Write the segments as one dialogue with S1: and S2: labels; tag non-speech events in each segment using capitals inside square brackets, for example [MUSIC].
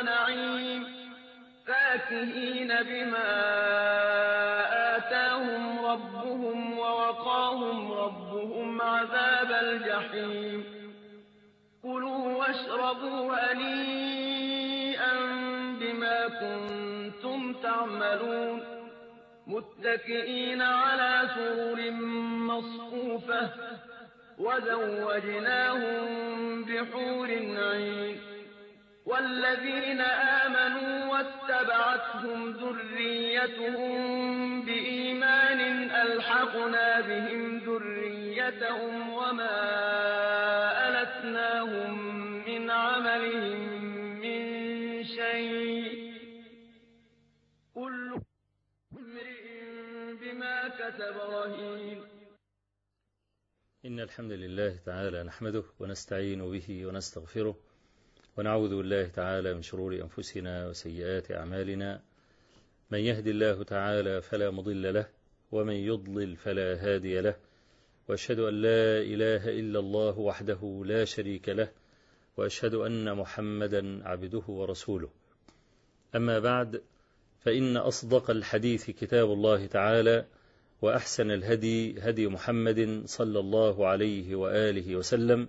S1: ونعيم. فاكهين بما آتاهم ربهم ووقاهم ربهم عذاب الجحيم. كلوا واشربوا هنيئا بما كنتم تعملون. متكئين على سرر مصفوفة وزوجناهم بحور عين. والذين آمنوا واتبعتهم ذريتهم بإيمان ألحقنا بهم ذريتهم وما ألتناهم من عملهم من شيء. كل امرئ بما كسب رهين.
S2: إن الحمد لله تعالى نحمده ونستعين به ونستغفره ونعوذ بالله تعالى من شرور أنفسنا وسيئات أعمالنا. من يهد الله تعالى فلا مضل له ومن يضلل فلا هادي له. وأشهد أن لا إله إلا الله وحده لا شريك له وأشهد أن محمدا عبده ورسوله. أما بعد فإن أصدق الحديث كتاب الله تعالى وأحسن الهدي هدي محمد صلى الله عليه وآله وسلم.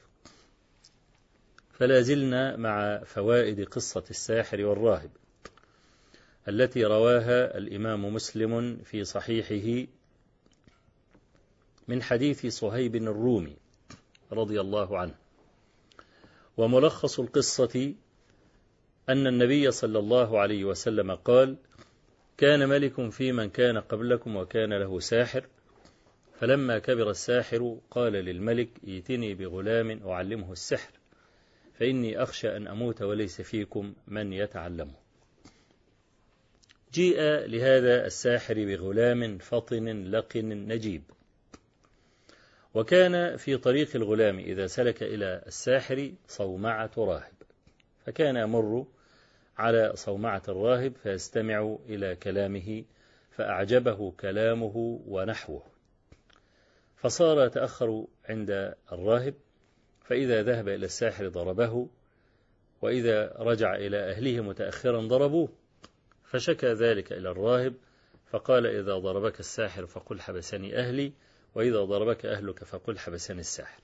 S2: فلا زلنا مع فوائد قصة الساحر والراهب التي رواها الإمام مسلم في صحيحه من حديث صهيب الرومي رضي الله عنه. وملخص القصة أن النبي صلى الله عليه وسلم قال كان ملك في من كان قبلكم وكان له ساحر فلما كبر الساحر قال للملك ائتني بغلام أعلمه السحر فإني أخشى أن أموت وليس فيكم من يتعلمه جيء لهذا الساحر بغلام فطن لقن نجيب. وكان في طريق الغلام إذا سلك إلى الساحر صومعة راهب. فكان يمر على صومعة الراهب فيستمع إلى كلامه فأعجبه كلامه ونحوه. فصار يتأخر عند الراهب فإذا ذهب إلى الساحر ضربه وإذا رجع إلى أهله متأخرا ضربوه فشكى ذلك إلى الراهب فقال إذا ضربك الساحر فقل حبسني أهلي وإذا ضربك أهلك فقل حبسني الساحر.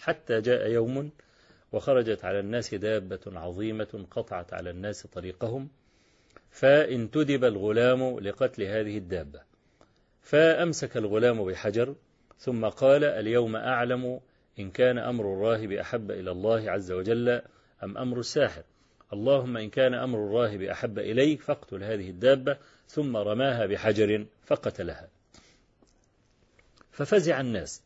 S2: حتى جاء يوم وخرجت على الناس دابة عظيمة قطعت على الناس طريقهم فانتدب الغلام لقتل هذه الدابة. فأمسك الغلام بحجر ثم قال اليوم أعلم إن كان أمر الراهب أحب إلى الله عز وجل أم أمر الساحر. اللهم إن كان أمر الراهب أحب إليك فاقتل هذه الدابة ثم رماها بحجر فقتلها. ففزع الناس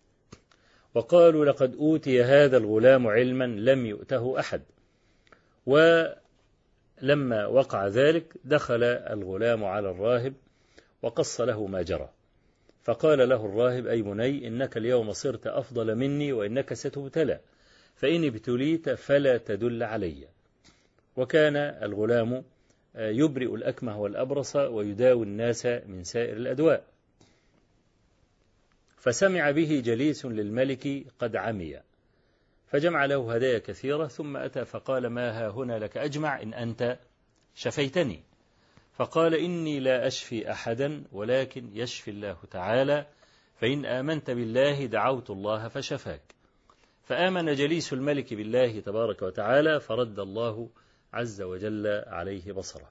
S2: وقالوا لقد أوتي هذا الغلام علما لم يؤته أحد. ولما وقع ذلك دخل الغلام على الراهب وقص له ما جرى. فقال له الراهب أي بني إنك اليوم صرت أفضل مني وإنك ستبتلى فإن ابتليت فلا تدل علي. وكان الغلام يبرئ الأكمه والأبرص ويداوي الناس من سائر الأدواء. فسمع به جليس للملك قد عمي. فجمع له هدايا كثيرة ثم أتى فقال ما ها هنا لك أجمع إن أنت شفيتني. فقال إني لا أشفي أحدا ولكن يشفي الله تعالى فإن آمنت بالله دعوت الله فشفاك. فآمن جليس الملك بالله تبارك وتعالى فرد الله عز وجل عليه بصره.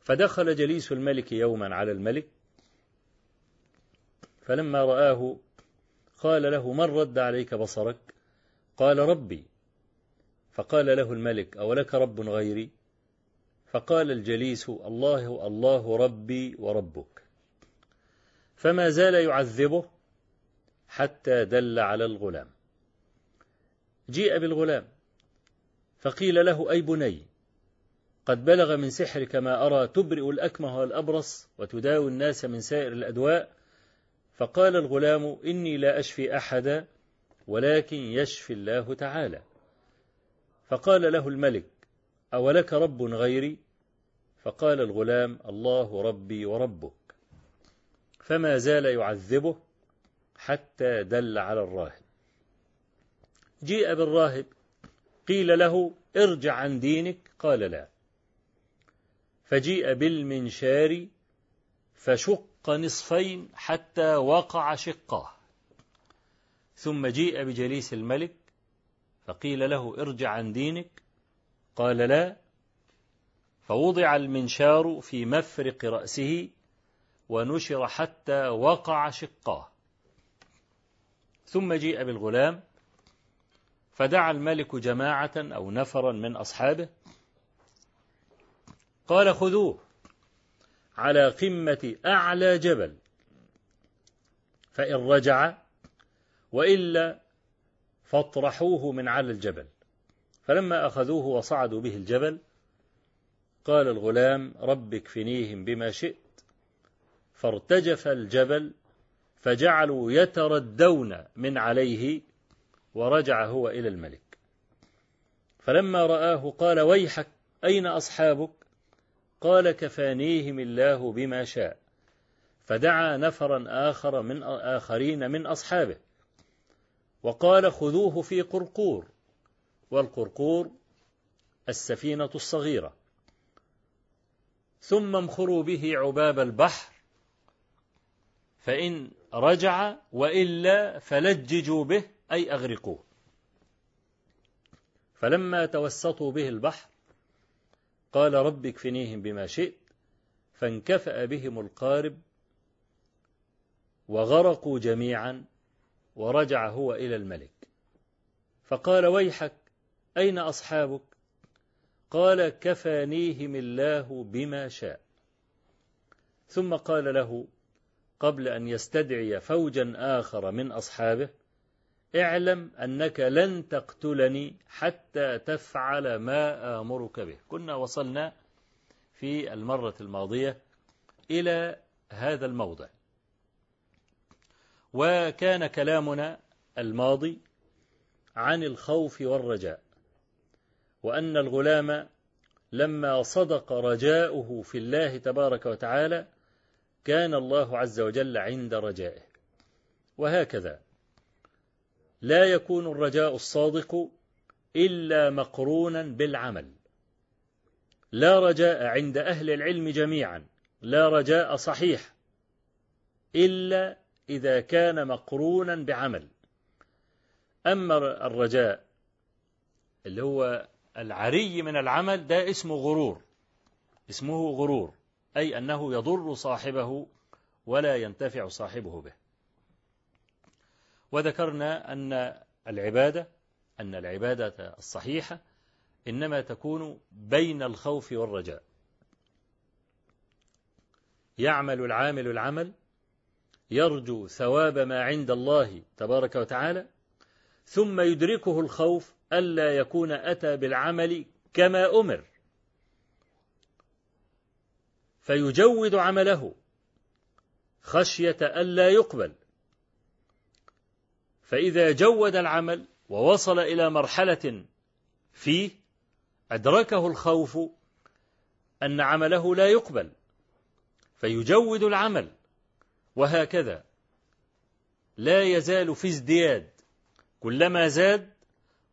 S2: فدخل جليس الملك يوما على الملك فلما رآه قال له من رد عليك بصرك؟ قال ربي. فقال له الملك أولك رب غيري؟ فقال الجليس الله الله ربي وربك. فما زال يعذبه حتى دل على الغلام. جيء بالغلام فقيل له أي بني قد بلغ من سحرك ما أرى تبرئ الأكمه والأبرص وتداوي الناس من سائر الأدواء. فقال الغلام إني لا أشفي أحدا ولكن يشفي الله تعالى. فقال له الملك أولك رب غيري؟ فقال الغلام الله ربي وربك فما زال يعذبه حتى دل على الراهب. جيء بالراهب قيل له ارجع عن دينك قال لا. فجيء بالمنشار فشق نصفين حتى وقع شقاه. ثم جيء بجليس الملك فقيل له ارجع عن دينك قال لا. فوضع المنشار في مفرق رأسه ونشر حتى وقع شقاه. ثم جيء بالغلام فدعا الملك جماعة أو نفرا من أصحابه قال خذوه على قمة أعلى جبل فإن رجع وإلا فاطرحوه من على الجبل. فلما أخذوه وصعدوا به الجبل قال الغلام رب اكفنيهم بما شئت. فارتجف الجبل فجعلوا يتردون من عليه ورجع هو إلى الملك. فلما رآه قال ويحك أين أصحابك؟ قال كفانيهم الله بما شاء. فدعا نفرا آخر من آخرين من أصحابه. وقال خذوه في قرقور. والقرقور السفينة الصغيرة. ثم امخروا به عباب البحر فإن رجع وإلا فلججوا به أي أغرقوه. فلما توسطوا به البحر قال رب اكفنيهم بما شئت فانكفأ بهم القارب وغرقوا جميعا ورجع هو إلى الملك. فقال ويحك أين أصحابك؟ قال كفانيهم الله بما شاء. ثم قال له قبل أن يستدعي فوجا آخر من أصحابه اعلم أنك لن تقتلني حتى تفعل ما آمرك به. كنا وصلنا في المرة الماضية إلى هذا الموضع. وكان كلامنا الماضي عن الخوف والرجاء. وأن الغلام لما صدق رجاؤه في الله تبارك وتعالى كان الله عز وجل عند رجائه. وهكذا. لا يكون الرجاء الصادق إلا مقرونا بالعمل. لا رجاء عند أهل العلم جميعا. لا رجاء صحيح. إلا إذا كان مقرونا بعمل. أما الرجاء اللي هو العري من العمل ده اسمه غرور. اسمه غرور. أي أنه يضر صاحبه ولا ينتفع صاحبه به. وذكرنا أن العبادة أن العبادة الصحيحة إنما تكون بين الخوف والرجاء. يعمل العامل العمل يرجو ثواب ما عند الله تبارك وتعالى ثم يدركه الخوف ألا يكون أتى بالعمل كما أمر. فيجود عمله خشية ألا يقبل. فإذا جود العمل ووصل إلى مرحلة فيه أدركه الخوف أن عمله لا يقبل. فيجود العمل وهكذا. لا يزال في ازدياد. كلما زاد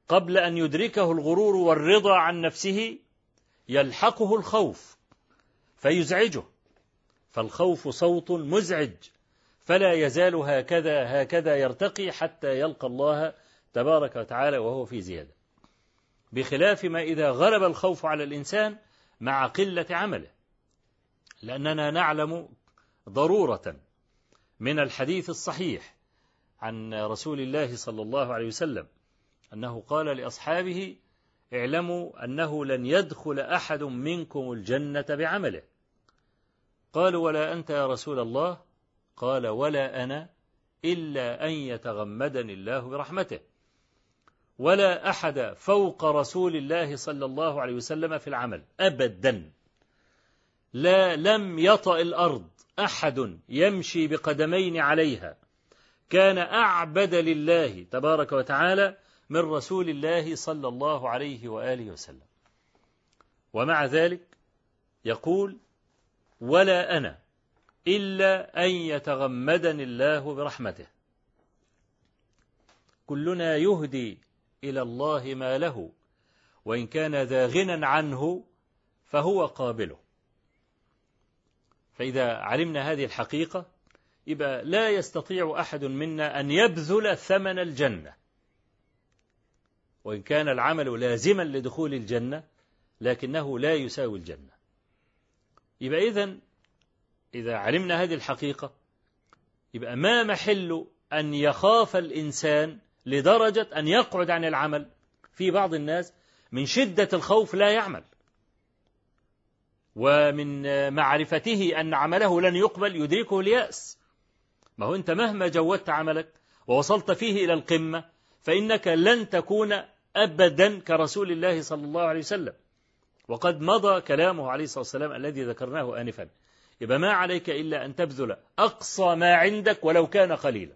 S2: قبل أن يدركه الغرور والرضا عن نفسه يلحقه الخوف فيزعجه. فالخوف صوت مزعج فلا يزال هكذا هكذا يرتقي حتى يلقى الله تبارك وتعالى وهو في زيادة. بخلاف ما إذا غلب الخوف على الإنسان مع قلة عمله. لأننا نعلم ضرورة من الحديث الصحيح عن رسول الله صلى الله عليه وسلم أنه قال لأصحابه اعلموا أنه لن يدخل أحد منكم الجنة بعمله. قالوا ولا أنت يا رسول الله؟ قال ولا أنا إلا أن يتغمدني الله برحمته. ولا أحد فوق رسول الله صلى الله عليه وسلم في العمل أبدا. لا لم يطأ الأرض أحد يمشي بقدمين عليها. كان أعبد لله تبارك وتعالى من رسول الله صلى الله عليه وآله وسلم. ومع ذلك يقول ولا أنا إلا أن يتغمدني الله برحمته. كلنا يهدي إلى الله ما له وإن كان ذا غنى عنه فهو قابله. فإذا علمنا هذه الحقيقة يبقى لا يستطيع أحد منا أن يبذل ثمن الجنة. وإن كان العمل لازما لدخول الجنة لكنه لا يساوي الجنة. يبقى إذن إذا علمنا هذه الحقيقة يبقى ما محل أن يخاف الإنسان لدرجة أن يقعد عن العمل في بعض الناس من شدة الخوف لا يعمل ومن معرفته أن عمله لن يقبل يدركه اليأس. ما هو أنت مهما جودت عملك ووصلت فيه إلى القمة فإنك لن تكون أبدا كرسول الله صلى الله عليه وسلم. وقد مضى كلامه عليه الصلاة والسلام الذي ذكرناه آنفا. يبقى ما عليك إلا أن تبذل أقصى ما عندك ولو كان قليلا.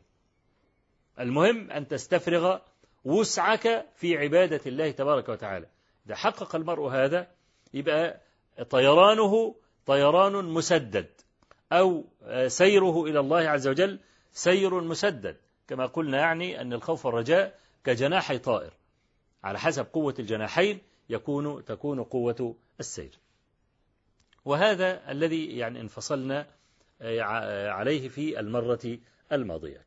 S2: المهم أن تستفرغ وسعك في عبادة الله تبارك وتعالى. إذا حقق المرء هذا يبقى طيرانه طيران مسدد أو سيره إلى الله عز وجل سير مسدد. كما قلنا يعني أن الخوف والرجاء كجناحي طائر. على حسب قوة الجناحين يكون تكون قوة السير. وهذا الذي يعني انفصلنا عليه في المرة الماضية.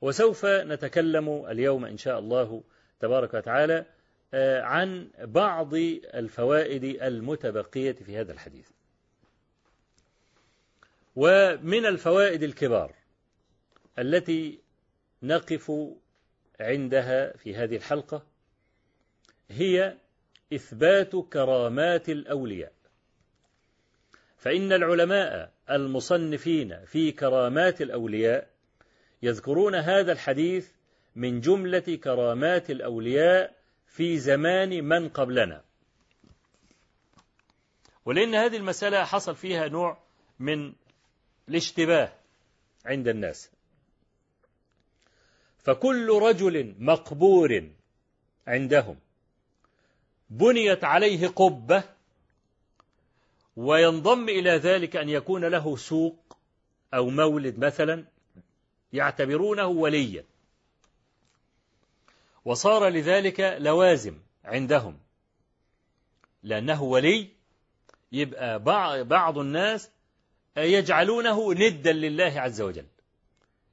S2: وسوف نتكلم اليوم إن شاء الله تبارك وتعالى عن بعض الفوائد المتبقية في هذا الحديث. ومن الفوائد الكبار التي نقف عندها في هذه الحلقة هي إثبات كرامات الأولياء. فإن العلماء المصنفين في كرامات الأولياء يذكرون هذا الحديث من جملة كرامات الأولياء في زمان من قبلنا. ولأن هذه المسألة حصل فيها نوع من الاشتباه عند الناس. فكل رجل مقبور عندهم. بنيت عليه قبة وينضم إلى ذلك أن يكون له سوق أو مولد مثلا يعتبرونه وليا. وصار لذلك لوازم عندهم. لأنه ولي يبقى بعض الناس يجعلونه ندا لله عز وجل.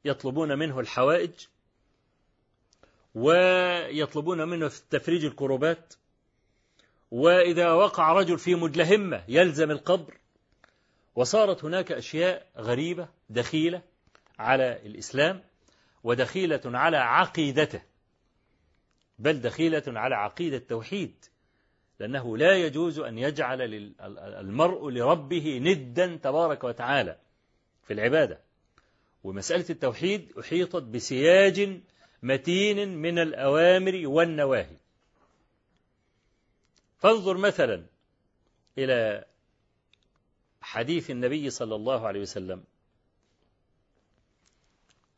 S2: يطلبون منه الحوائج ويطلبون منه تفريج الكروبات. وإذا وقع رجل في مدلهمة يلزم القبر وصارت هناك أشياء غريبة دخيلة على الإسلام ودخيلة على عقيدته بل دخيلة على عقيدة التوحيد لأنه لا يجوز أن يجعل المرء لربه ندا تبارك وتعالى في العبادة. ومسألة التوحيد أحيطت بسياج متين من الأوامر والنواهي. فانظر مثلا إلى حديث النبي صلى الله عليه وسلم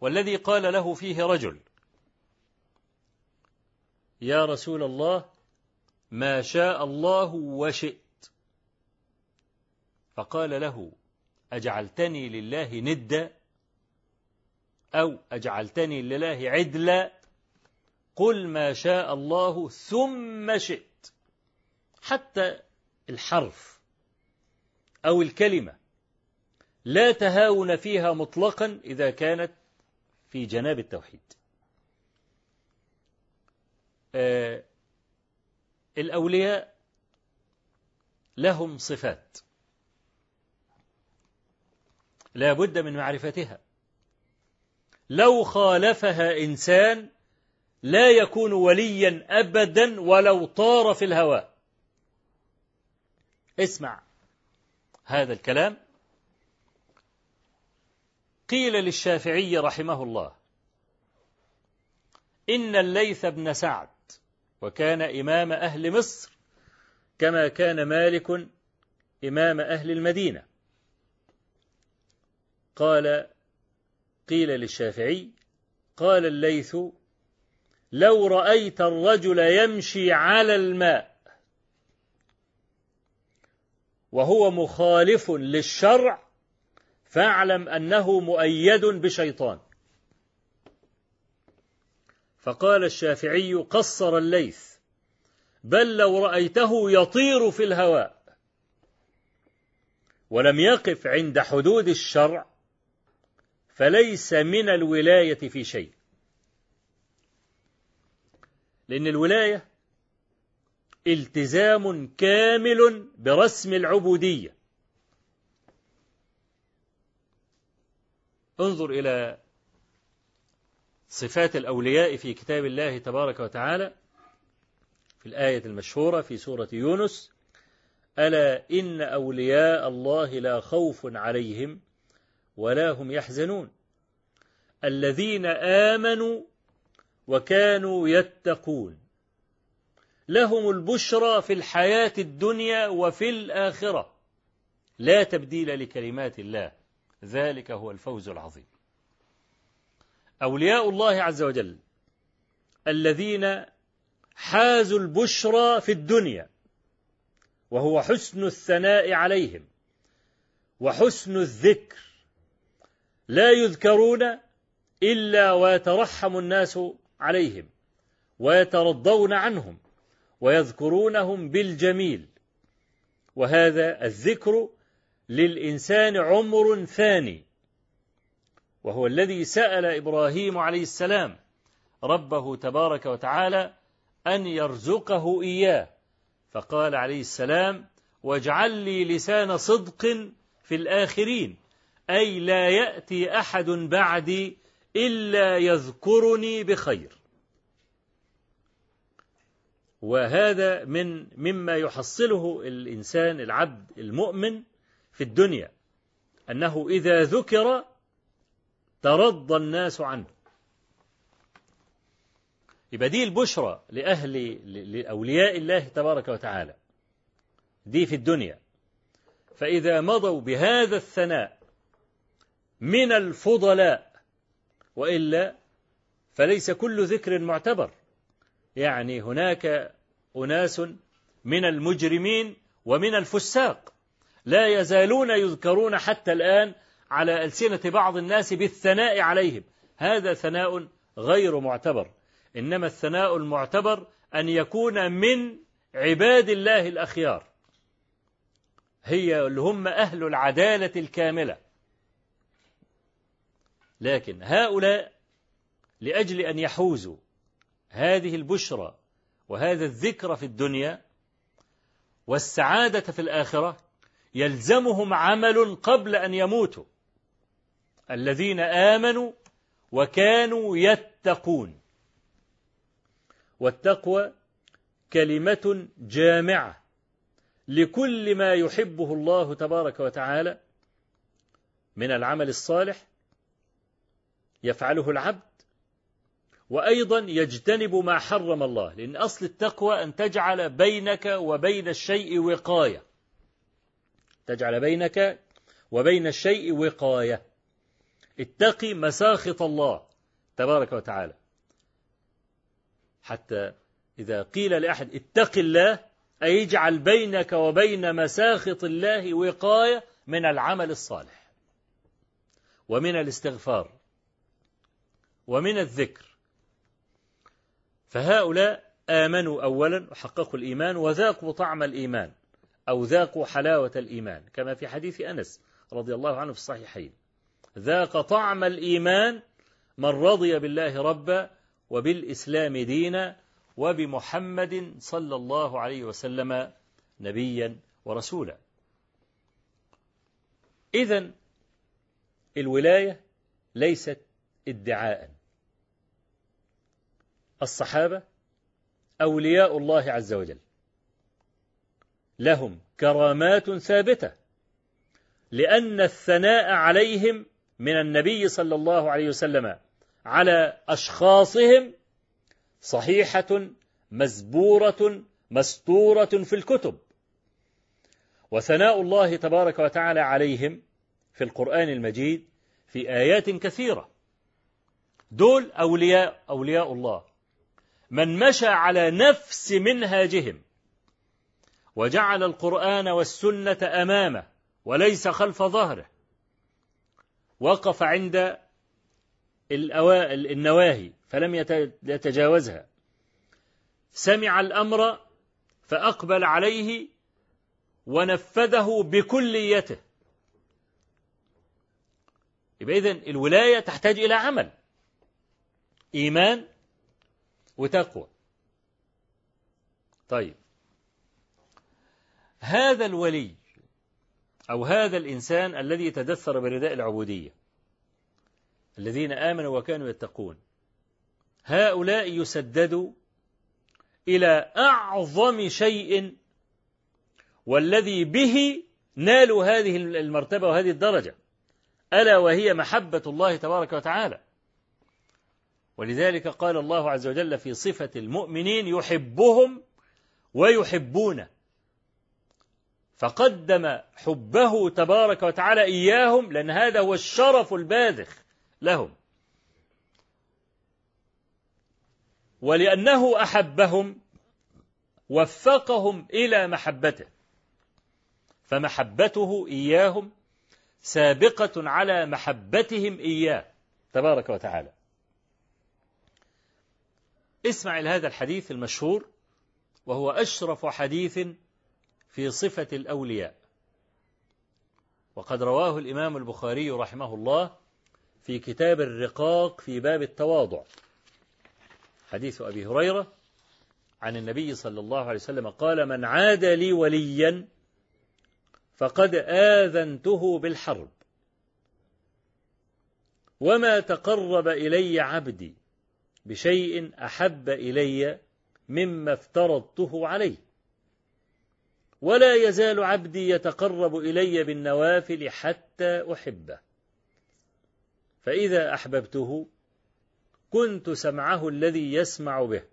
S2: والذي قال له فيه رجل يا رسول الله ما شاء الله وشئت. فقال له أجعلتني لله ندا أو أجعلتني لله عدلا قل ما شاء الله ثم شئت. حتى الحرف أو الكلمة لا تهاون فيها مطلقا إذا كانت في جناب التوحيد. آه الأولياء لهم صفات. لا بد من معرفتها. لو خالفها إنسان لا يكون وليا أبدا ولو طار في الهواء. اسمع هذا الكلام. قيل للشافعي رحمه الله إن الليث بن سعد وكان إمام أهل مصر كما كان مالك إمام أهل المدينة. قال قيل للشافعي قال الليث لو رأيت الرجل يمشي على الماء وهو مخالف للشرع فاعلم أنه مؤيد بشيطان. فقال الشافعي قصر الليث بل لو رأيته يطير في الهواء. ولم يقف عند حدود الشرع فليس من الولاية في شيء. لأن الولاية التزام كامل برسم العبودية. انظر إلى صفات الأولياء في كتاب الله تبارك وتعالى في الآية المشهورة في سورة يونس. ألا إن أولياء الله لا خوف عليهم ولا هم يحزنون. الذين آمنوا وكانوا يتقون. لهم البشرى في الحياة الدنيا وفي الآخرة. لا تبديل لكلمات الله. ذلك هو الفوز العظيم. أولياء الله عز وجل الذين حازوا البشرى في الدنيا وهو حسن الثناء عليهم وحسن الذكر. لا يذكرون إلا ويترحم الناس عليهم ويترضون عنهم. ويذكرونهم بالجميل. وهذا الذكر للإنسان عمر ثاني وهو الذي سأل إبراهيم عليه السلام ربه تبارك وتعالى أن يرزقه إياه. فقال عليه السلام واجعل لي لسان صدق في الآخرين أي لا يأتي أحد بعدي إلا يذكرني بخير. وهذا من مما يحصله الإنسان العبد المؤمن في الدنيا أنه إذا ذكر ترضى الناس عنه. يبقى دي البشرى لأهل لأولياء الله تبارك وتعالى. دي في الدنيا. فإذا مضوا بهذا الثناء من الفضلاء وإلا فليس كل ذكر معتبر. يعني هناك أناس من المجرمين ومن الفساق لا يزالون يذكرون حتى الآن على ألسنة بعض الناس بالثناء عليهم. هذا ثناء غير معتبر. إنما الثناء المعتبر أن يكون من عباد الله الأخيار. هي اللي هم أهل العدالة الكاملة. لكن هؤلاء لأجل أن يحوزوا هذه البشرى وهذا الذكر في الدنيا والسعادة في الآخرة يلزمهم عمل قبل أن يموتوا. الذين آمنوا وكانوا يتقون. والتقوى كلمة جامعة لكل ما يحبه الله تبارك وتعالى من العمل الصالح يفعله العبد وأيضا يجتنب ما حرم الله لأن أصل التقوى أن تجعل بينك وبين الشيء وقاية. تجعل بينك وبين الشيء وقاية. اتقي مساخط الله تبارك وتعالى. حتى إذا قيل لأحد اتق الله أي اجعل بينك وبين مساخط الله وقاية من العمل الصالح ومن الاستغفار ومن الذكر فهؤلاء آمنوا أولا وحققوا الإيمان وذاقوا طعم الإيمان أو ذاقوا حلاوة الإيمان كما في حديث أنس رضي الله عنه في الصحيحين. ذاق طعم الإيمان من رضي بالله ربا وبالإسلام دينا وبمحمد صلى الله عليه وسلم نبيا ورسولا. إذا الولاية ليست ادعاء الصحابة أولياء الله عز وجل. لهم كرامات ثابتة لأن الثناء عليهم من النبي صلى الله عليه وسلم على أشخاصهم صحيحة مزبورة مستورة في الكتب. وثناء الله تبارك وتعالى عليهم في القرآن المجيد في آيات كثيرة. دول أولياء أولياء الله. من مشى على نفس منهاجهم وجعل القرآن والسنة أمامه وليس خلف ظهره وقف عند النواهي فلم يتجاوزها. سمع الأمر فأقبل عليه ونفذه بكليته. يبقى إذن الولاية تحتاج إلى عمل. إيمان وتقوى. طيب. هذا الولي أو هذا الإنسان الذي تدثر برداء العبودية الذين آمنوا وكانوا يتقون هؤلاء يسددوا إلى أعظم شيء والذي به نالوا هذه المرتبة وهذه الدرجة ألا وهي محبة الله تبارك وتعالى. ولذلك قال الله عز وجل في صفة المؤمنين يحبهم ويحبونه فقدم حبه تبارك وتعالى إياهم لأن هذا هو الشرف الباذخ لهم. ولأنه أحبهم وفقهم إلى محبته. فمحبته إياهم سابقة على محبتهم إياه تبارك وتعالى. اسمع هذا الحديث المشهور وهو أشرف حديث في صفة الأولياء. وقد رواه الإمام البخاري رحمه الله في كتاب الرقاق في باب التواضع. حديث أبي هريرة عن النبي صلى الله عليه وسلم قال من عاد لي وليا فقد آذنته بالحرب وما تقرب إلي عبدي بشيء أحب إلي مما افترضته عليه. ولا يزال عبدي يتقرب إلي بالنوافل حتى أحبه. فإذا أحببته كنت سمعه الذي يسمع به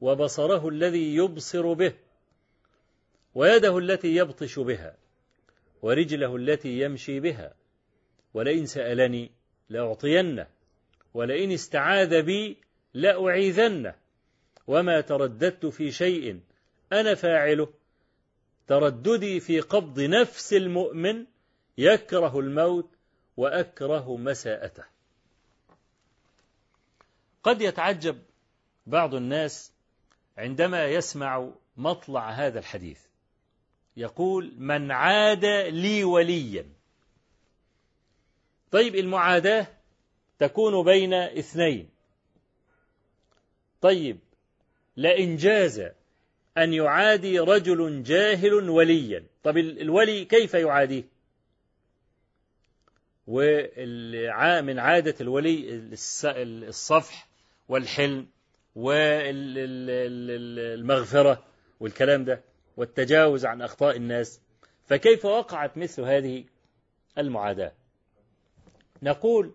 S2: وبصره الذي يبصر به ويده التي يبطش بها ورجله التي يمشي بها ولئن سألني لأعطينه. ولئن استعاذ بي لأعيذنه. وما ترددت في شيء أنا فاعله. ترددي في قبض نفس المؤمن يكره الموت وأكره مساءته. قد يتعجب بعض الناس عندما يسمع مطلع هذا الحديث. يقول من عاد لي وليا. طيب المعاداة تكون بين اثنين. طيب لئن جاز أن يعادي رجل جاهل وليا. طب الولي كيف يعاديه؟ ومن عادة الولي الصفح والحلم والمغفرة والكلام ده والتجاوز عن أخطاء الناس. فكيف وقعت مثل هذه المعاداة؟ نقول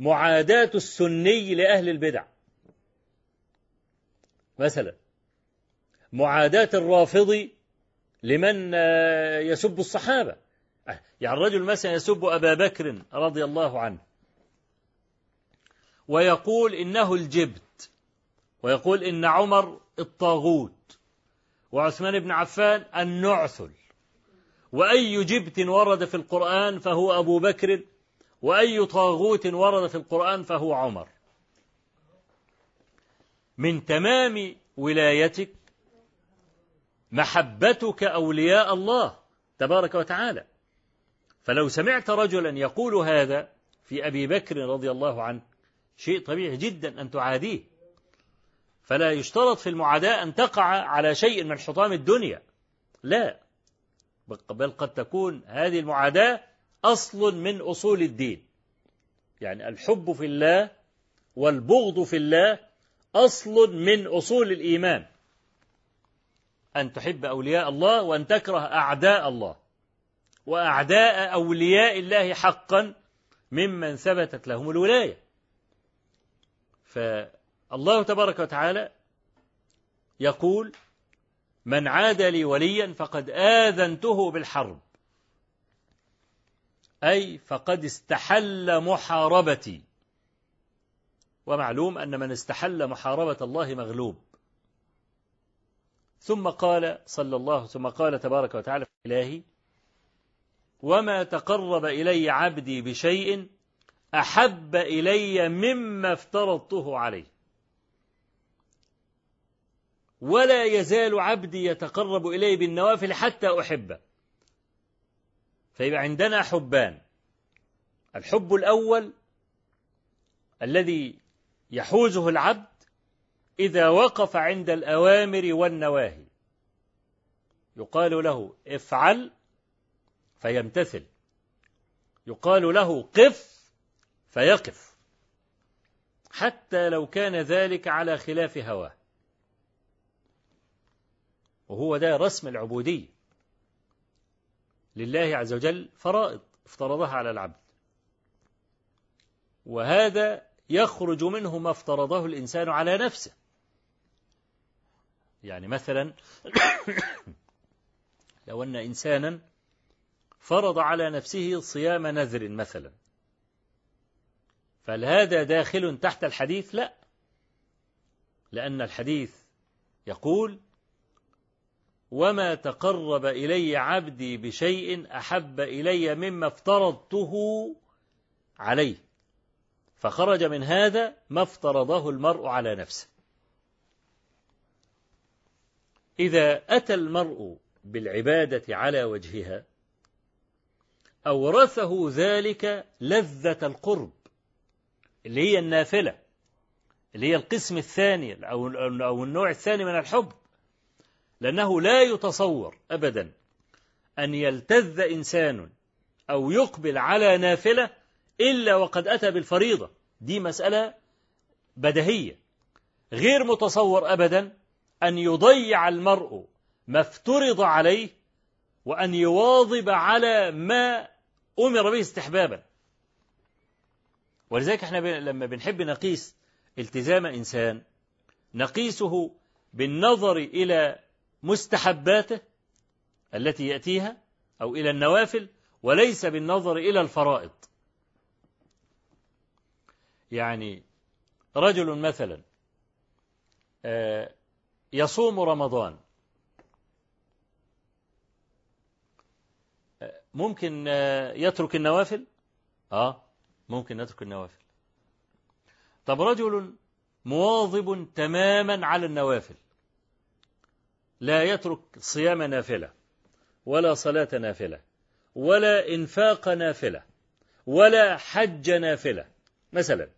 S2: معاداة السني لأهل البدع. مثلا معاداة الرافضي لمن يسب الصحابة. يعني الرجل مثلا يسب أبا بكر رضي الله عنه. ويقول إنه الجبت. ويقول إن عمر الطاغوت. وعثمان بن عفان النعثل. وأي جبت ورد في القرآن فهو أبو بكر وأي طاغوت ورد في القرآن فهو عمر. من تمام ولايتك محبتك أولياء الله تبارك وتعالى. فلو سمعت رجلا يقول هذا في أبي بكر رضي الله عنه شيء طبيعي جدا أن تعاديه. فلا يشترط في المعاداة أن تقع على شيء من حطام الدنيا. لا. بل قد تكون هذه المعاداة أصل من أصول الدين. يعني الحب في الله والبغض في الله أصل من أصول الإيمان. أن تحب أولياء الله وأن تكره أعداء الله. وأعداء أولياء الله حقا ممن ثبتت لهم الولاية. فالله تبارك وتعالى يقول من عاد لي وليا فقد آذنته بالحرب. أي فقد استحل محاربتي. ومعلوم أن من استحل محاربة الله مغلوب. ثم قال صلى الله ثم قال تبارك وتعالى في إلهي وما تقرب إلي عبدي بشيء أحب إلي مما افترضته عليه. ولا يزال عبدي يتقرب إلي بالنوافل حتى أحبه. فيبقى عندنا حبان. الحب الأول الذي يحوزه العبد إذا وقف عند الأوامر والنواهي. يقال له افعل فيمتثل. يقال له قف فيقف. حتى لو كان ذلك على خلاف هواه. وهو ده رسم العبودية. لله عز وجل فرائض افترضها على العبد. وهذا يخرج منه ما افترضه الإنسان على نفسه. يعني مثلا [COUGHS] لو أن إنسانا فرض على نفسه صيام نذر مثلا. فهل هذا داخل تحت الحديث؟ لا. لأن الحديث يقول وما تقرب إلي عبدي بشيء أحب إلي مما افترضته عليه. فخرج من هذا ما افترضه المرء على نفسه. إذا أتى المرء بالعبادة على وجهها أورثه ذلك لذة القرب اللي هي النافلة اللي هي القسم الثاني أو النوع الثاني من الحب. لأنه لا يتصور أبدا أن يلتذ إنسان أو يقبل على نافلة إلا وقد أتى بالفريضة. دي مسألة بدهية. غير متصور أبدا أن يضيع المرء ما افترض عليه وأن يواظب على ما أمر به استحبابا. ولذلك إحنا لما بنحب نقيس التزام إنسان نقيسه بالنظر إلى مستحباته التي يأتيها أو إلى النوافل وليس بالنظر إلى الفرائض. يعني رجل مثلا يصوم رمضان. ممكن يترك النوافل؟ آه ممكن يترك النوافل. طب رجل مواظب تماما على النوافل. لا يترك صيام نافلة ولا صلاة نافلة ولا إنفاق نافلة ولا حج نافلة. مثلا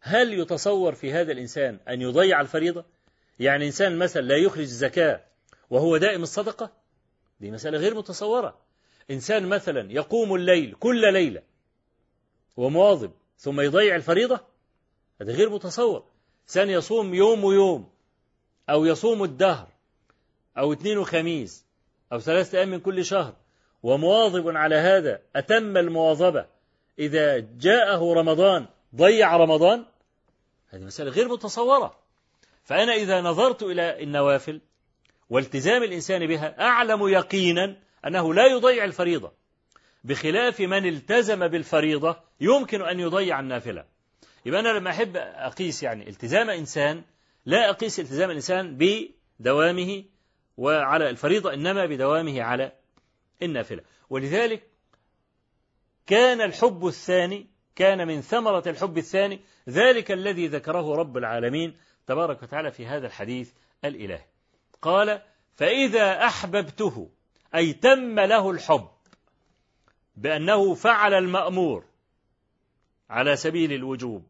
S2: هل يتصور في هذا الإنسان أن يضيع الفريضة؟ يعني إنسان مثلا لا يخرج الزكاة وهو دائم الصدقة؟ دي مسألة غير متصورة. إنسان مثلا يقوم الليل كل ليلة ومواظب ثم يضيع الفريضة؟ هذا غير متصور. إنسان يصوم يوم ويوم أو يصوم الدهر أو اثنين وخميس أو ثلاثة أيام من كل شهر. ومواظب على هذا أتم المواظبة. إذا جاءه رمضان ضيع رمضان هذه مسألة غير متصورة. فأنا إذا نظرت إلى النوافل والتزام الإنسان بها أعلم يقينا أنه لا يضيع الفريضة. بخلاف من التزم بالفريضة يمكن أن يضيع النافلة. يبقى أنا لما أحب أقيس يعني التزام إنسان لا أقيس التزام الإنسان بدوامه وعلى الفريضة إنما بدوامه على النافلة. ولذلك كان الحب الثاني كان من ثمرة الحب الثاني ذلك الذي ذكره رب العالمين تبارك وتعالى في هذا الحديث الإلهي. قال فإذا أحببته أي تم له الحب بأنه فعل المأمور على سبيل الوجوب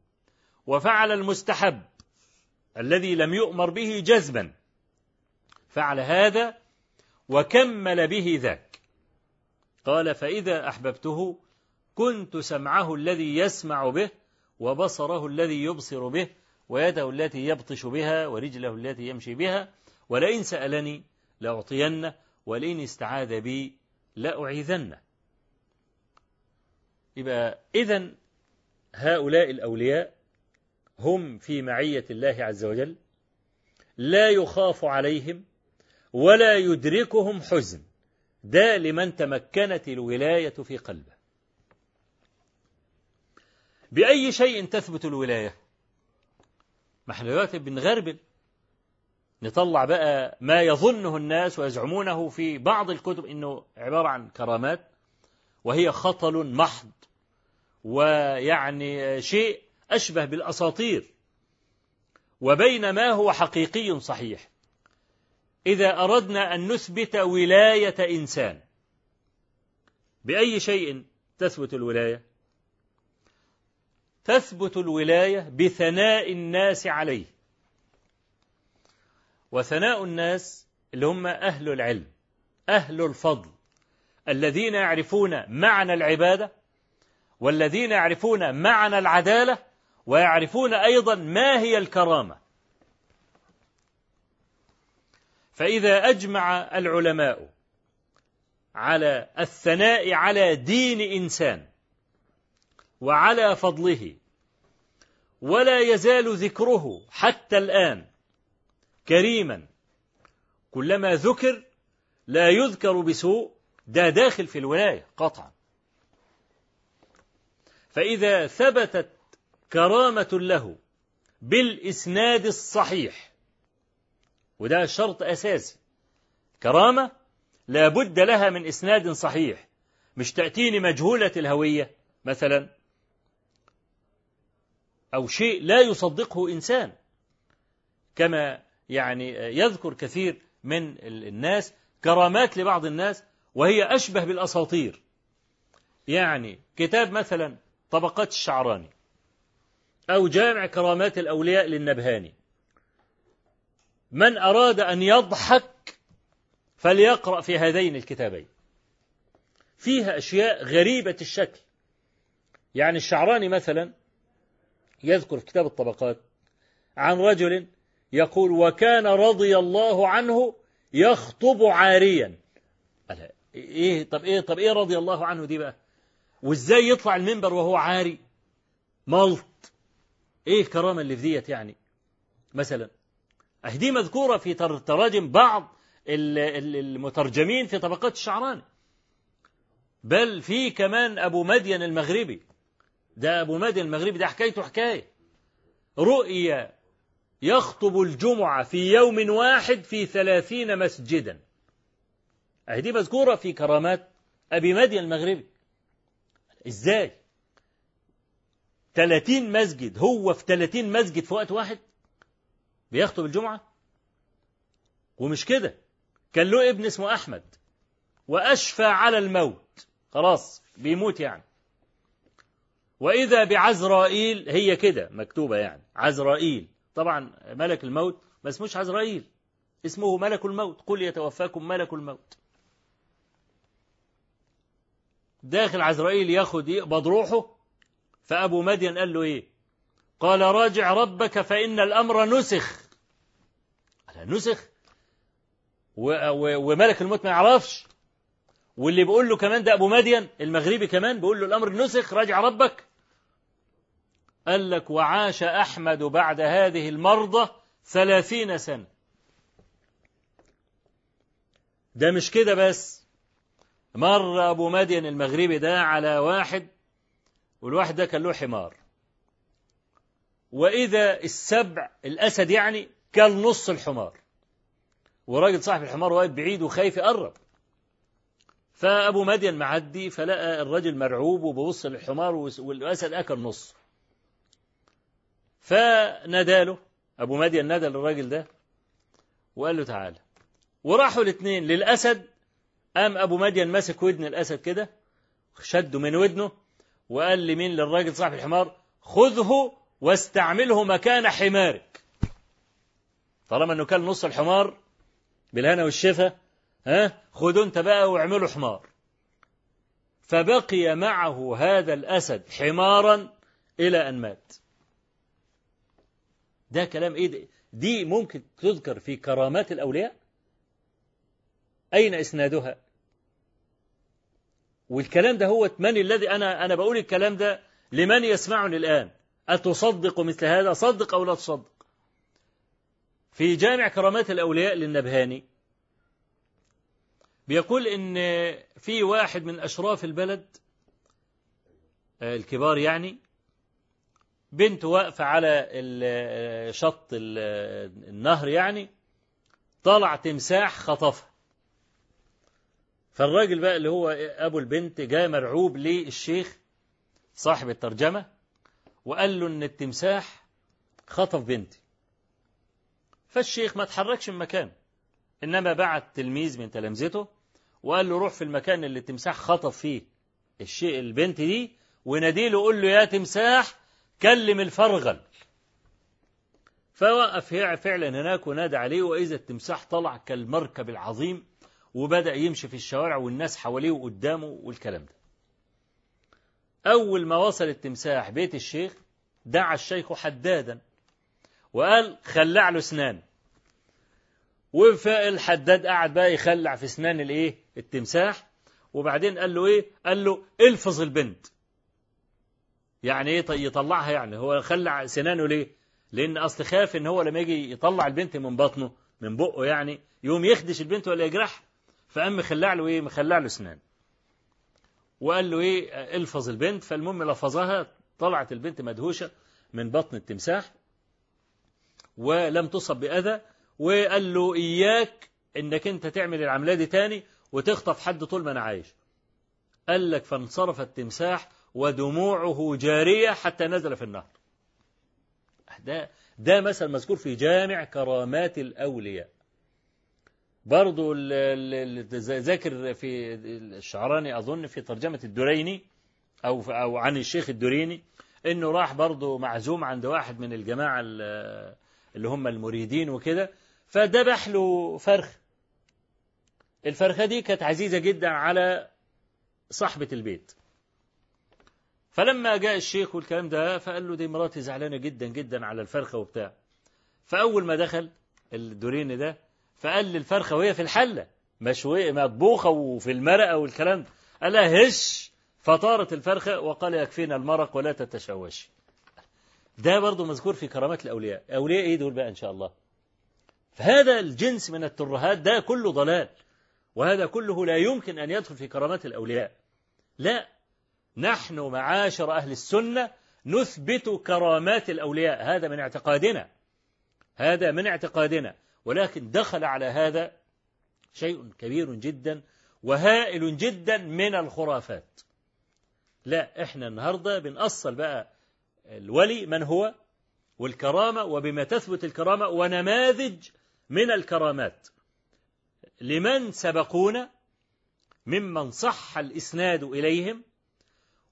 S2: وفعل المستحب الذي لم يؤمر به جزما فعل هذا وكمل به ذاك. قال فإذا أحببته كنت سمعه الذي يسمع به وبصره الذي يبصر به ويده التي يبطش بها ورجله التي يمشي بها ولئن سألني لأعطينه ولئن استعاذ بي لأعيذنه. يبقى إذن هؤلاء الأولياء هم في معية الله عز وجل لا يخاف عليهم ولا يدركهم حزن. ده لمن تمكنت الولاية في قلبه. بأي شيء تثبت الولاية؟ ما إحنا دلوقتي بنغربل. نطلع بقى ما يظنه الناس ويزعمونه في بعض الكتب إنه عبارة عن كرامات وهي خطل محض ويعني شيء أشبه بالأساطير. وبين ما هو حقيقي صحيح. إذا أردنا أن نثبت ولاية إنسان بأي شيء تثبت الولاية؟ تثبت الولاية بثناء الناس عليه. وثناء الناس اللي هم أهل العلم أهل الفضل الذين يعرفون معنى العبادة والذين يعرفون معنى العدالة ويعرفون أيضا ما هي الكرامة. فإذا أجمع العلماء على الثناء على دين إنسان وعلى فضله ولا يزال ذكره حتى الآن كريما كلما ذكر لا يذكر بسوء ده داخل في الولاية قطعا. فإذا ثبتت كرامة له بالإسناد الصحيح. وده شرط أساسي. كرامة لا بد لها من إسناد صحيح. مش تأتيني مجهولة الهوية مثلا أو شيء لا يصدقه إنسان. كما يعني يذكر كثير من الناس كرامات لبعض الناس وهي أشبه بالأساطير. يعني كتاب مثلا طبقات الشعراني. أو جامع كرامات الأولياء للنبهاني. من أراد أن يضحك فليقرأ في هذين الكتابين. فيها أشياء غريبة الشكل. يعني الشعراني مثلا يذكر في كتاب الطبقات عن رجل يقول وكان رضي الله عنه يخطب عاريا. إيه طب إيه طب إيه رضي الله عنه دي بقى؟ وإزاي يطلع المنبر وهو عاري؟ ملط. إيه الكرامة اللي في ديت يعني؟ مثلا دي مذكورة في تراجم بعض المترجمين في طبقات الشعراني. بل في كمان أبو مدين المغربي. ده أبو مدين المغربي ده حكايته حكاية. رؤيا يخطب الجمعة في يوم واحد في ثلاثين مسجدا. دي مذكورة في كرامات أبي مدين المغربي. إزاي؟ 30 مسجد هو في 30 مسجد في وقت واحد؟ بيخطب الجمعة؟ ومش كده. كان له ابن اسمه أحمد وأشفى على الموت. خلاص بيموت يعني. وإذا بعزرائيل هي كده مكتوبة يعني عزرائيل. طبعا ملك الموت ما اسموش عزرائيل. اسمه ملك الموت. قل يتوفاكم ملك الموت. داخل عزرائيل ياخد يقبض روحه فأبو مدين قال له إيه؟ قال راجع ربك فإن الأمر نسخ. نسخ؟ وملك الموت ما يعرفش. واللي بيقول له كمان ده أبو مدين المغربي كمان بيقول له الأمر نسخ راجع ربك. قال لك وعاش أحمد بعد هذه المرضى ثلاثين سنة. ده مش كده بس. مر أبو مدين المغربي ده على واحد والواحد ده كان له حمار. وإذا السبع الأسد يعني كان نص الحمار. وراجل صاحب الحمار واقف بعيد وخايف يقرب. فأبو مدين معدي فلقى الرجل مرعوب وببص للحمار والأسد أكل نص. فناداله أبو مدين نادى للراجل ده وقال له تعالى وراحوا الاثنين للأسد قام أبو مدين ماسك ودن الأسد كده شده من ودنه وقال لمين للراجل صاحب الحمار؟ خذه واستعمله مكان حمارك. طالما إنه كان نص الحمار بالهنا والشفا ها خذوا انت بقى واعملوا حمار. فبقي معه هذا الأسد حمارا إلى أن مات. ده كلام إيه ده؟ دي ممكن تذكر في كرامات الأولياء؟ أين إسنادها؟ والكلام ده هو من الذي أنا أنا بقول الكلام ده لمن يسمعني الآن. أتصدق مثل هذا؟ صدق أو لا تصدق؟ في جامع كرامات الأولياء للنبهاني بيقول إن في واحد من أشراف البلد الكبار يعني بنت واقفة على شط النهر يعني طلع تمساح خطفها. فالراجل بقى اللي هو أبو البنت جاء مرعوب للشيخ صاحب الترجمة وقال له إن التمساح خطف بنتي. فالشيخ ما تحركش من مكانه إنما بعت تلميذ من تلامذته وقال له روح في المكان اللي التمساح خطف فيه الشيء البنت دي وناديله قول له يا تمساح كلم الفرغل. فوقف فعلا هناك ونادى عليه وإذا التمساح طلع كالمركب العظيم وبدأ يمشي في الشوارع والناس حواليه وقدامه والكلام ده. أول ما وصل التمساح بيت الشيخ دعا الشيخ حدادا وقال خلع له اسنان والحداد قعد بقى يخلع في اسنان الإيه؟ التمساح. وبعدين قال له إيه؟ قال له إلفظ البنت. يعني إيه؟ يطلعها يعني. هو خلع سنانه ليه؟ لأن أصل خاف إن هو لما يجي يطلع البنت من بطنه من بقه يعني يوم يخدش البنت ولا يجرحها. فقام مخلع له إيه؟ مخلع له اسنان وقال له إيه؟ الفظ البنت. فالمهم لفظها طلعت البنت مدهوشة من بطن التمساح ولم تصب بأذى وقال له إياك إنك أنت تعمل العملية دي تاني وتخطف حد طول ما أنا عايش. قال لك فانصرف التمساح ودموعه جارية حتى نزل في النهر. ده ده مثل مذكور في جامع كرامات الأولياء. برضو ذاكر في الشعراني أظن في ترجمة الدريني أو أو عن الشيخ الدريني إنه راح برضو معزوم عند واحد من الجماعة اللي هم المريدين وكده فذبح له فرخ. الفرخة دي كانت عزيزة جدا على صاحبة البيت. فلما جاء الشيخ والكلام ده فقال له دي مراتي زعلانة جدا جدا على الفرخة وبتاع. فأول ما دخل الدورين ده فقال للفرخة وهي في الحلة مشوية مطبوخة وفي المرقة والكلام ده. قال لها هش! فطارت الفرخة وقال يكفينا المرق ولا تتشوشي. ده برضه مذكور في كرامات الأولياء. أولياء إيه دول بقى إن شاء الله؟ فهذا الجنس من الترهات ده كله ضلال. وهذا كله لا يمكن أن يدخل في كرامات الأولياء. لا نحن معاشر أهل السنة نثبت كرامات الأولياء. هذا من اعتقادنا. هذا من اعتقادنا. ولكن دخل على هذا شيء كبير جدا وهائل جدا من الخرافات. لا إحنا النهاردة بنأصل بقى الولي من هو والكرامة وبما تثبت الكرامة ونماذج من الكرامات. لمن سبقونا؟ ممن صح الإسناد إليهم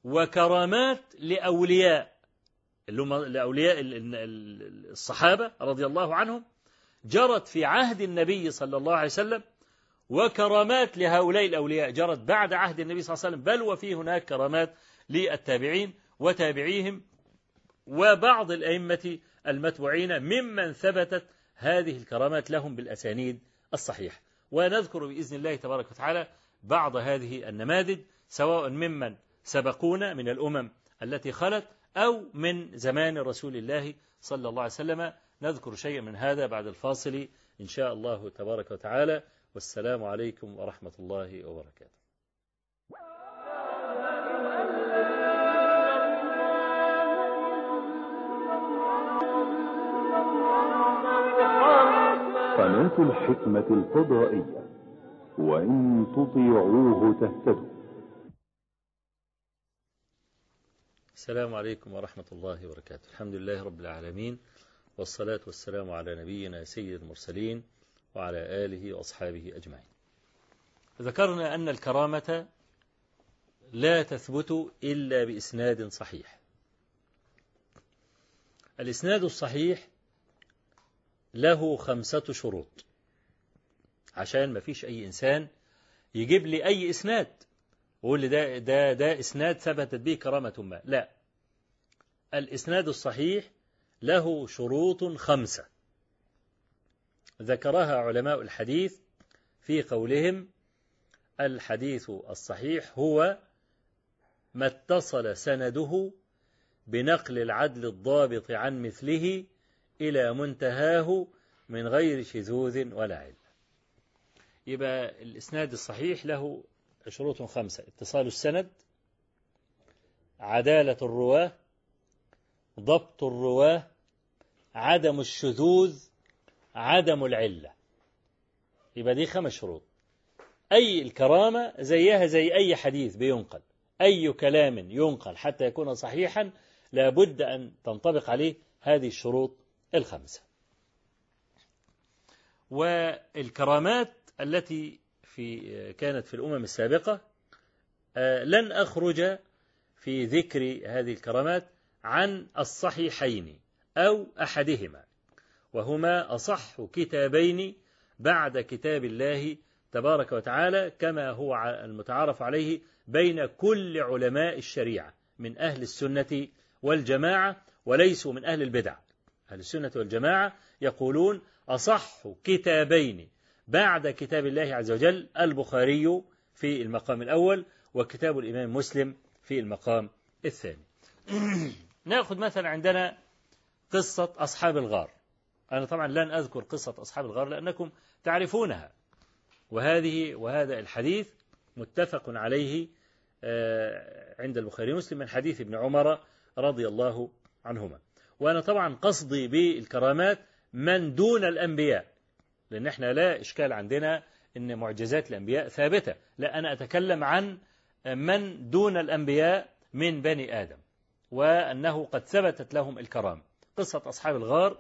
S2: وكرامات لأولياء لأولياء الصحابة رضي الله عنهم جرت في عهد النبي صلى الله عليه وسلم وكرامات لهؤلاء الأولياء. جرت بعد عهد النبي صلى الله عليه وسلم بل وفي هناك كرامات للتابعين وتابعيهم وبعض الأئمة المتبوعين ممن ثبتت هذه الكرامات لهم بالأسانيد الصحيحة. ونذكر بإذن الله تبارك وتعالى بعض هذه النماذج سواء ممن سبقونا من الأمم التي خلت أو من زمان رسول الله صلى الله عليه وسلم نذكر شيئا من هذا بعد الفاصل إن شاء الله تبارك وتعالى. والسلام عليكم ورحمة الله وبركاته.
S3: قناة الحكمة الفضائية. وإن تطيعوه تهتدوا.
S2: السلام عليكم ورحمة الله وبركاته. الحمد لله رب العالمين. والصلاة والسلام على نبينا سيد المرسلين وعلى آله وأصحابه أجمعين. ذكرنا أن الكرامة لا تثبت إلا بإسناد صحيح. الإسناد الصحيح له خمسة شروط عشان ما فيش أي إنسان يجيب لي أي إسناد ويقول لي ده, ده, ده إسناد ثبتت به كرامة ما. لا. الإسناد الصحيح له شروط خمسة. ذكرها علماء الحديث في قولهم الحديث الصحيح هو ما اتصل سنده بنقل العدل الضابط عن مثله إلى منتهاه من غير شذوذ ولا علة. يبقى الإسناد الصحيح له شروط خمسة اتصال السند عدالة الرواة ضبط الرواة عدم الشذوذ عدم العلة. يبقى دي خمس شروط. أي الكرامة زيها زي أي حديث بينقل. أي كلام ينقل حتى يكون صحيحا لابد أن تنطبق عليه هذه الشروط الخمسة. والكرامات التي في كانت في الأمم السابقة لن أخرج في ذكر هذه الكرامات عن الصحيحين أو أحدهما وهما أصح كتابين بعد كتاب الله تبارك وتعالى كما هو المتعارف عليه بين كل علماء الشريعة من أهل السنة والجماعة وليسوا من أهل البدع. أهل السنة والجماعة يقولون أصح كتابين بعد كتاب الله عز وجل البخاري في المقام الأول وكتاب الإمام مسلم في المقام الثاني. [CLEARS THROAT] نأخذ مثلا عندنا قصة أصحاب الغار. أنا طبعا لن أذكر قصة أصحاب الغار لأنكم تعرفونها. وهذه وهذا الحديث متفق عليه عند البخاري ومسلم من حديث ابن عمر رضي الله عنهما. وأنا طبعا قصدي بالكرامات من دون الأنبياء لأن إحنا لا إشكال عندنا أن معجزات الأنبياء ثابتة. لا أنا أتكلم عن من دون الأنبياء من بني آدم. وأنه قد ثبتت لهم الكرام قصة أصحاب الغار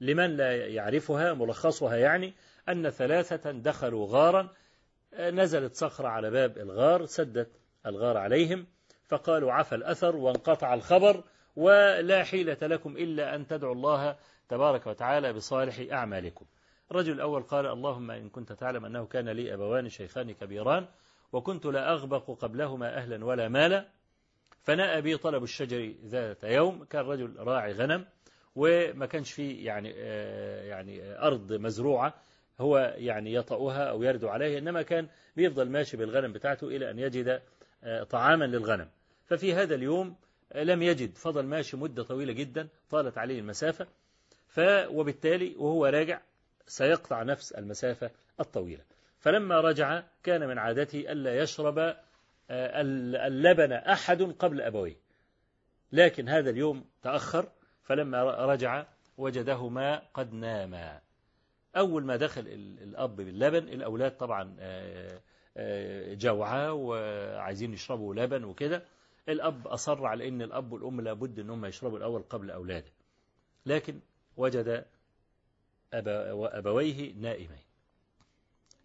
S2: لمن لا يعرفها ملخصها يعني أن ثلاثة دخلوا غارا نزلت صخرة على باب الغار سدت الغار عليهم فقالوا عفى الأثر وانقطع الخبر ولا حيلة لكم إلا أن تدعوا الله تبارك وتعالى بصالح أعمالكم. الرجل الأول قال اللهم إن كنت تعلم أنه كان لي أبوان شيخان كبيران وكنت لا أغبق قبلهما أهلا ولا مالا. فناء بي طلب الشجر ذات يوم. كان رجل راعي غنم وما كانش فيه يعني يعني أرض مزروعة هو يعني يطأها أو يردو عليها إنما كان بيفضل ماشي بالغنم بتاعته إلى أن يجد طعاما للغنم. ففي هذا اليوم لم يجد. فضل ماشي مدة طويلة جدا طالت عليه المسافة. ف وبالتالي وهو راجع سيقطع نفس المسافة الطويلة. فلما رجع كان من عادته ألا يشرب اللبن أحد قبل أبويه. لكن هذا اليوم تأخر فلما رجع وجدهما قد ناما أول ما دخل الأب باللبن الأولاد طبعا جوعى وعايزين يشربوا لبن وكده. الأب أصر على أن الأب والأم لابد أنهم يشربوا الأول قبل أولاده. لكن وجد أبويه نائمين.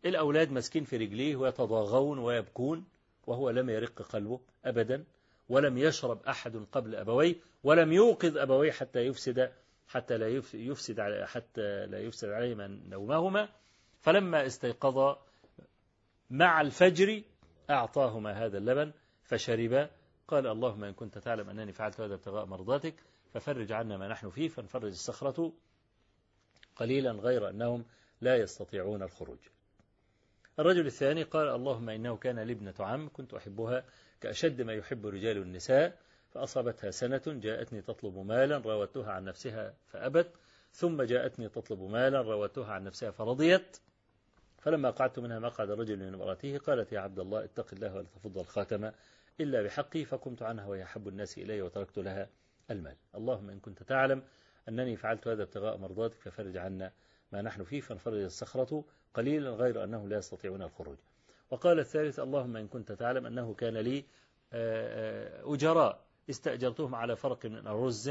S2: الأولاد مسكين في رجليه ويتضاغون ويبكون. وهو لم يرق قلبه أبدا ولم يشرب أحد قبل أبويه ولم يوقظ أبويه حتى يفسد حتى لا يفسد على حتى لا يفسد عليهما نومهما. فلما استيقظا مع الفجر أعطاهما هذا اللبن فشربا. قال اللهم إن كنت تعلم أنني فعلت هذا ابتغاء مرضاتك ففرج عنا ما نحن فيه فانفرج الصخرة قليلا غير أنهم لا يستطيعون الخروج. الرجل الثاني قال اللهم إنه كان لابنة عم كنت أحبها كأشد ما يحب رجال النساء فأصابتها سنة جاءتني تطلب مالا راودتها عن نفسها فأبت ثم جاءتني تطلب مالا راودتها عن نفسها فرضيت. فلما قعدت منها مقعد الرجل من امرأته قالت يا عبد الله اتق الله ولا تفض الخاتم إلا بحقي فقمت عنها وهي أحب الناس إلي وتركت لها المال. اللهم إن كنت تعلم أنني فعلت هذا ابتغاء مرضاتك ففرج عنا ما نحن فيه فانفرج الصخرة قليلا غير أنه لا يستطيعون الخروج. وقال الثالث اللهم إن كنت تعلم أنه كان لي أجراء استأجرتهم على فرق من أرز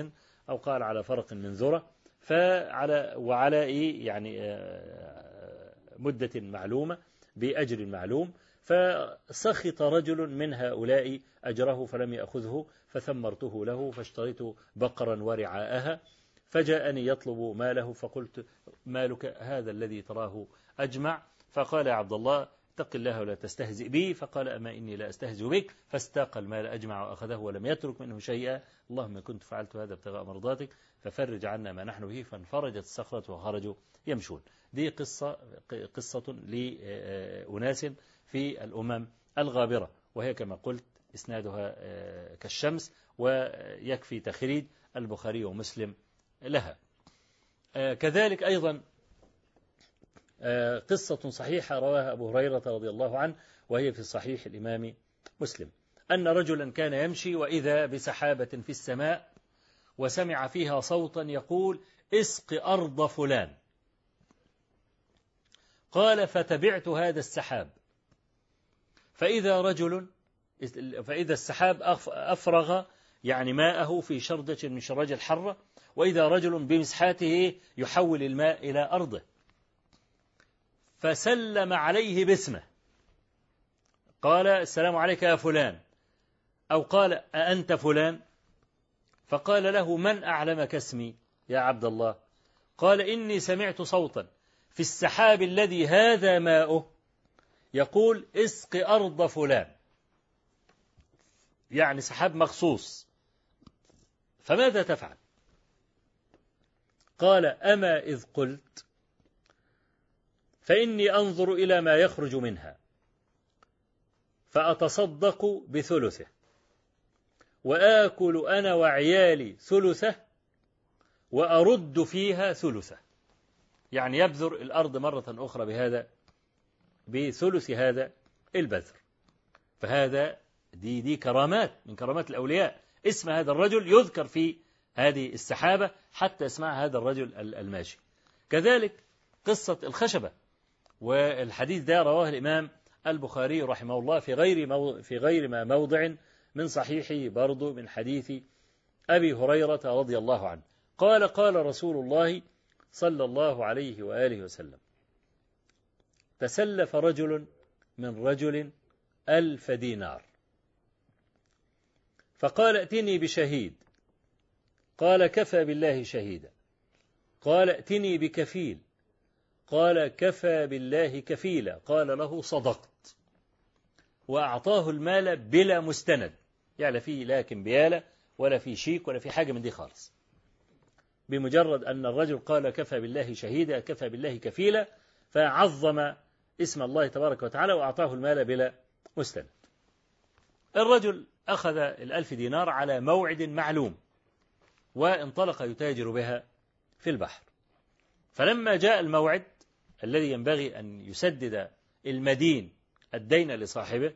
S2: أو قال على فرق من ذرة فعلى وعلى يعني مدة معلومة بأجر معلوم. فسخط رجل من هؤلاء أجره فلم يأخذه فثمرته له فاشتريت بقرا ورعاءها. فجاءني يطلب ماله فقلت مالك هذا الذي تراه أجمع؟ فقال يا عبد الله اتق الله ولا تستهزئ بي. فقال أما إني لا أستهزئ بك؟ فاستاق المال أجمع وأخذه ولم يترك منه شيئا. اللهم كنت فعلت هذا ابتغاء مرضاتك ففرج عنا ما نحن فيه فانفرجت الصخرة وخرجوا يمشون. دي قصة قصة لأناس في الأمم الغابرة. وهي كما قلت إسنادها كالشمس ويكفي تخريج البخاري ومسلم لها. آه، كذلك أيضا آه، قصة صحيحة رواها أبو هريرة رضي الله عنه وهي في صحيح الإمام مسلم. أن رجلا كان يمشي وإذا بسحابة في السماء وسمع فيها صوتا يقول اسق أرض فلان. قال فتبعت هذا السحاب. فإذا رجل فإذا السحاب أفرغ يعني ماءه في شردة من شراج الحرة وإذا رجل بمسحاته يحول الماء إلى أرضه. فسلم عليه باسمه. قال السلام عليك يا فلان. أو قال أأنت فلان؟ فقال له من أعلمك اسمي يا عبد الله؟ قال إني سمعت صوتا في السحاب الذي هذا ماؤه يقول اسق أرض فلان. يعني سحاب مخصوص. فماذا تفعل؟ قال أما إذ قلت فإني أنظر إلى ما يخرج منها فأتصدق بثلثه وآكل أنا وعيالي ثلثه وأرد فيها ثلثه. يعني يبذر الأرض مرة أخرى بهذا بثلث هذا البذر. فهذا دي دي كرامات من كرامات الأولياء. اسم هذا الرجل يذكر في هذه السحابة حتى اسمع هذا الرجل الماشي. كذلك قصة الخشبة والحديث ده رواه الإمام البخاري رحمه الله في غير في غير ما موضع من صحيحه برضه من حديث أبي هريرة رضي الله عنه. قال قال رسول الله صلى الله عليه وآله وسلم تسلف رجل من رجل ألف دينار. فقال ائتني بشهيد. قال كفى بالله شهيدا. قال ائتني بكفيل. قال كفى بالله كفيلا. قال له صدقت. وأعطاه المال بلا مستند. يعني فيه لكن بيالة ولا في شيك ولا في حاجة من دي خالص. بمجرد أن الرجل قال كفى بالله شهيدا كفى بالله كفيلا فعظم اسم الله تبارك وتعالى وأعطاه المال بلا مستند. الرجل أخذ الألف دينار على موعد معلوم. وانطلق يتاجر بها في البحر. فلما جاء الموعد الذي ينبغي أن يسدد المدين الدين لصاحبه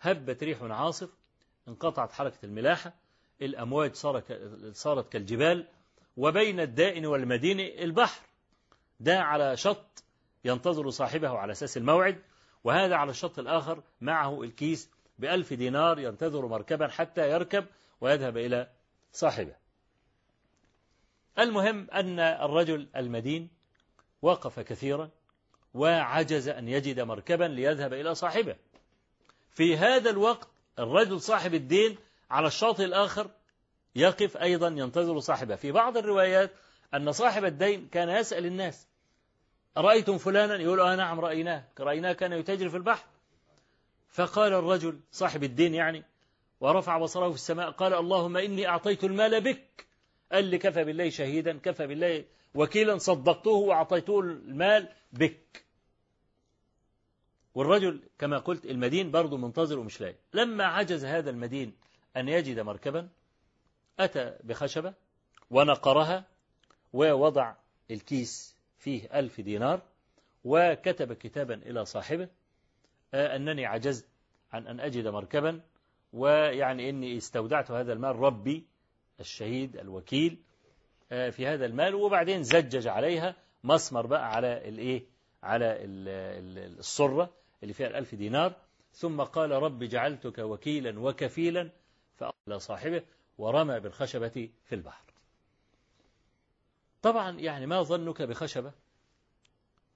S2: هبت ريح عاصف انقطعت حركة الملاحة الأمواج صارت كالجبال وبين الدائن والمدين البحر. ده على شط ينتظر صاحبه على أساس الموعد وهذا على الشط الآخر معه الكيس بألف دينار ينتظر مركبا حتى يركب ويذهب إلى صاحبه. المهم أن الرجل المدين وقف كثيرا وعجز أن يجد مركبا ليذهب إلى صاحبه. في هذا الوقت الرجل صاحب الدين على الشاطئ الآخر يقف أيضا ينتظر صاحبه. في بعض الروايات أن صاحب الدين كان يسأل الناس رأيتم فلانا؟ يقول آه نعم رأيناه. رأيناه؟ كان يتاجر في البحر. فقال الرجل صاحب الدين يعني ورفع بصره في السماء قال اللهم إني أعطيت المال بك. قال لي كفى بالله شهيدا كفى بالله وكيلا صدقته وأعطيته المال بك. والرجل كما قلت المدين برضه منتظر ومش لاقي. لما عجز هذا المدين أن يجد مركبا أتى بخشبة ونقرها ووضع الكيس فيه ألف دينار وكتب كتابا إلى صاحبه آه، أنني عجزت عن أن أجد مركبا ويعني إني استودعت هذا المال ربي الشهيد الوكيل آه، في هذا المال وبعدين زجج عليها مسمر بقى على الايه؟ على الصرة اللي فيها الألف دينار. ثم قال رب جعلتك وكيلا وكفيلا فأقل صاحبه ورمى بالخشبة في البحر. طبعا يعني ما ظنك بخشبة؟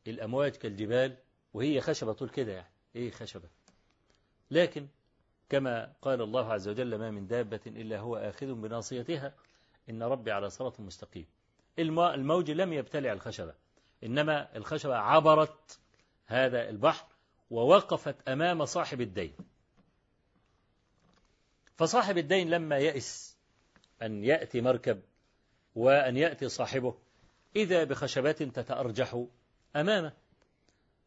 S2: الأمواج كالجبال وهي خشبة طول كده يعني. إيه خشبة؟ لكن كما قال الله عز وجل ما من دابة إلا هو آخذ بناصيتها. إن ربي على صراط مستقيم. الموج لم يبتلع الخشبة إنما الخشبة عبرت هذا البحر ووقفت أمام صاحب الدين. فصاحب الدين لما يئس أن يأتي مركب وأن يأتي صاحبه إذا بخشبات تتأرجح أمامه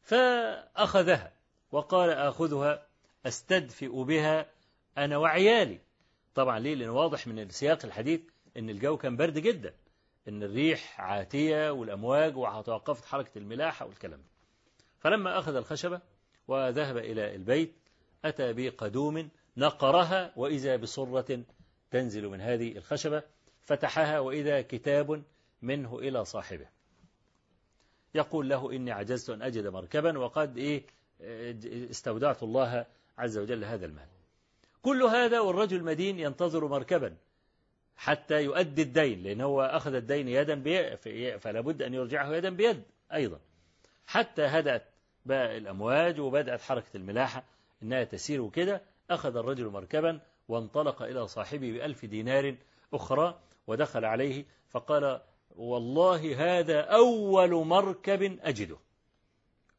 S2: فأخذها وقال آخذها. أستدفئ بها أنا وعيالي. طبعا ليه؟ لأن واضح من سياق الحديث أن الجو كان برد جدا إن الريح عاتية والأمواج وتوقفت حركة الملاحة والكلام ده. فلما أخذ الخشبة وذهب إلى البيت أتى بقدوم نقرها وإذا بصرة تنزل من هذه الخشبة فتحها وإذا كتاب منه إلى صاحبه. يقول له إني عجزت أن أجد مركبا وقد إيه استودعت الله عز وجل هذا المال. كل هذا والرجل مدين ينتظر مركبا حتى يؤدي الدين لأن هو أخذ الدين يدا فلا بد أن يرجعه يدا بيد أيضا. حتى هدأت بقى الأمواج وبدأت حركة الملاحة إنها تسير وكده أخذ الرجل مركبا وانطلق إلى صاحبه بألف دينار أخرى ودخل عليه فقال والله هذا أول مركب أجده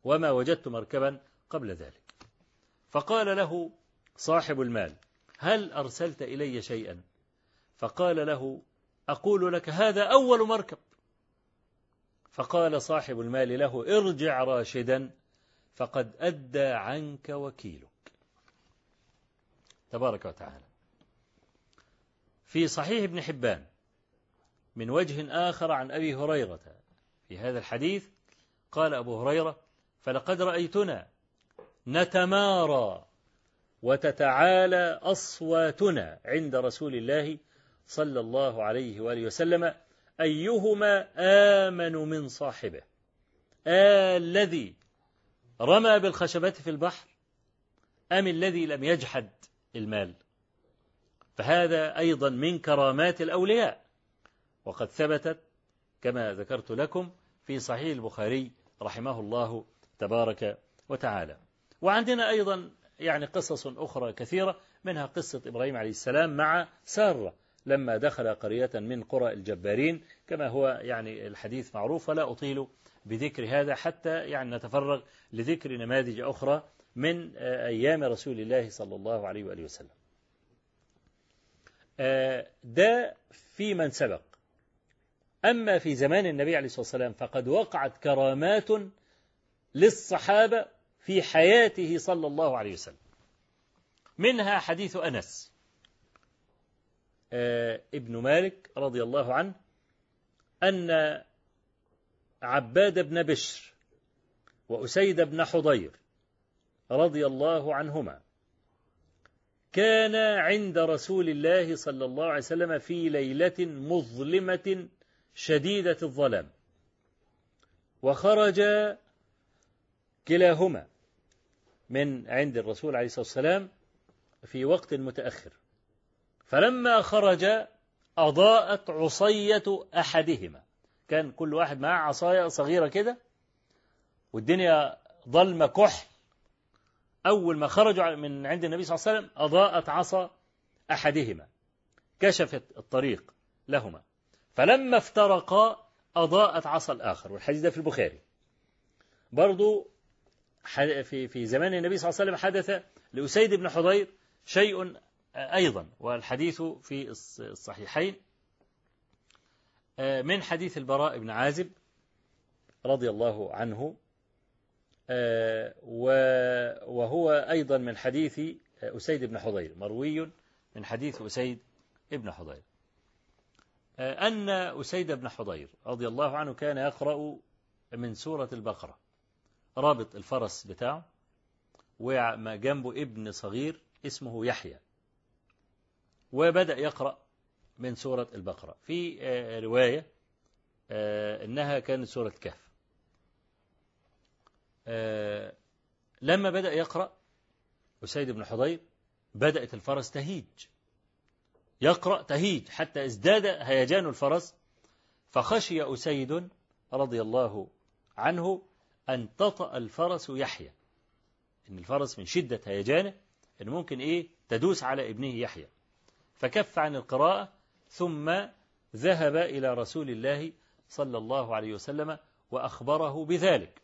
S2: وما وجدت مركبا قبل ذلك. فقال له صاحب المال هل أرسلت إلي شيئا؟ فقال له أقول لك هذا أول مركب. فقال صاحب المال له ارجع راشدا فقد أدى عنك وكيلك. تبارك وتعالى. في صحيح ابن حبان من وجه آخر عن أبي هريرة في هذا الحديث قال أبو هريرة فلقد رأيتنا نتمارى وتتعالى أصواتنا عند رسول الله صلى الله عليه وآله وسلم أيهما آمن من صاحبه؟ آه الذي رمى بالخشبة في البحر أم الذي لم يجحد المال؟ فهذا أيضا من كرامات الأولياء. وقد ثبتت كما ذكرت لكم في صحيح البخاري رحمه الله تبارك وتعالى. وعندنا أيضا يعني قصص أخرى كثيرة منها قصة إبراهيم عليه السلام مع سارة لما دخل قرية من قرى الجبارين. كما هو يعني الحديث معروف ولا أطيل بذكر هذا حتى يعني نتفرغ لذكر نماذج أخرى من أيام رسول الله صلى الله عليه وآله وسلم. ده في من سبق. أما في زمان النبي عليه الصلاة والسلام فقد وقعت كرامات للصحابة في حياته صلى الله عليه وسلم. منها حديث أنس. ابن مالك رضي الله عنه أن عباد بن بشر وأسيد بن حضير رضي الله عنهما كان عند رسول الله صلى الله عليه وسلم في ليلة مظلمة شديدة الظلام. وخرج كلاهما. من عند الرسول عليه الصلاة والسلام في وقت متأخر. فلما خرج أضاءت عصية أحدهما. كان كل واحد معاه عصاية صغيرة كده والدنيا ظلمة كحل. أول ما خرجوا من عند النبي صلى الله عليه وسلم أضاءت عصا أحدهما. كشفت الطريق لهما. فلما افترقا أضاءت عصا الآخر. والحديث ده في البخاري. برضو في في زمان النبي صلى الله عليه وسلم حدث لأسيد بن حضير شيء أيضا والحديث في الصحيحين من حديث البراء بن عازب رضي الله عنه وهو أيضا من حديث أسيد بن حضير مروي من حديث أسيد بن حضير. أن أسيد بن حضير رضي الله عنه كان يقرأ من سورة البقرة. رابط الفرس بتاعه وجنبه ابن صغير اسمه يحيى. وبدأ يقرأ من سورة البقرة. في رواية إنها كانت سورة كهف. لما بدأ يقرأ أسيد بن حضير بدأت الفرس تهيج. يقرأ تهيج حتى ازداد هيجان الفرس فخشي أسيد رضي الله عنه أن تطأ الفرس يحيى. إن الفرس من شدة هيجانه إن ممكن إيه؟ تدوس على ابنه يحيى. فكف عن القراءة ثم ذهب إلى رسول الله صلى الله عليه وسلم وأخبره بذلك.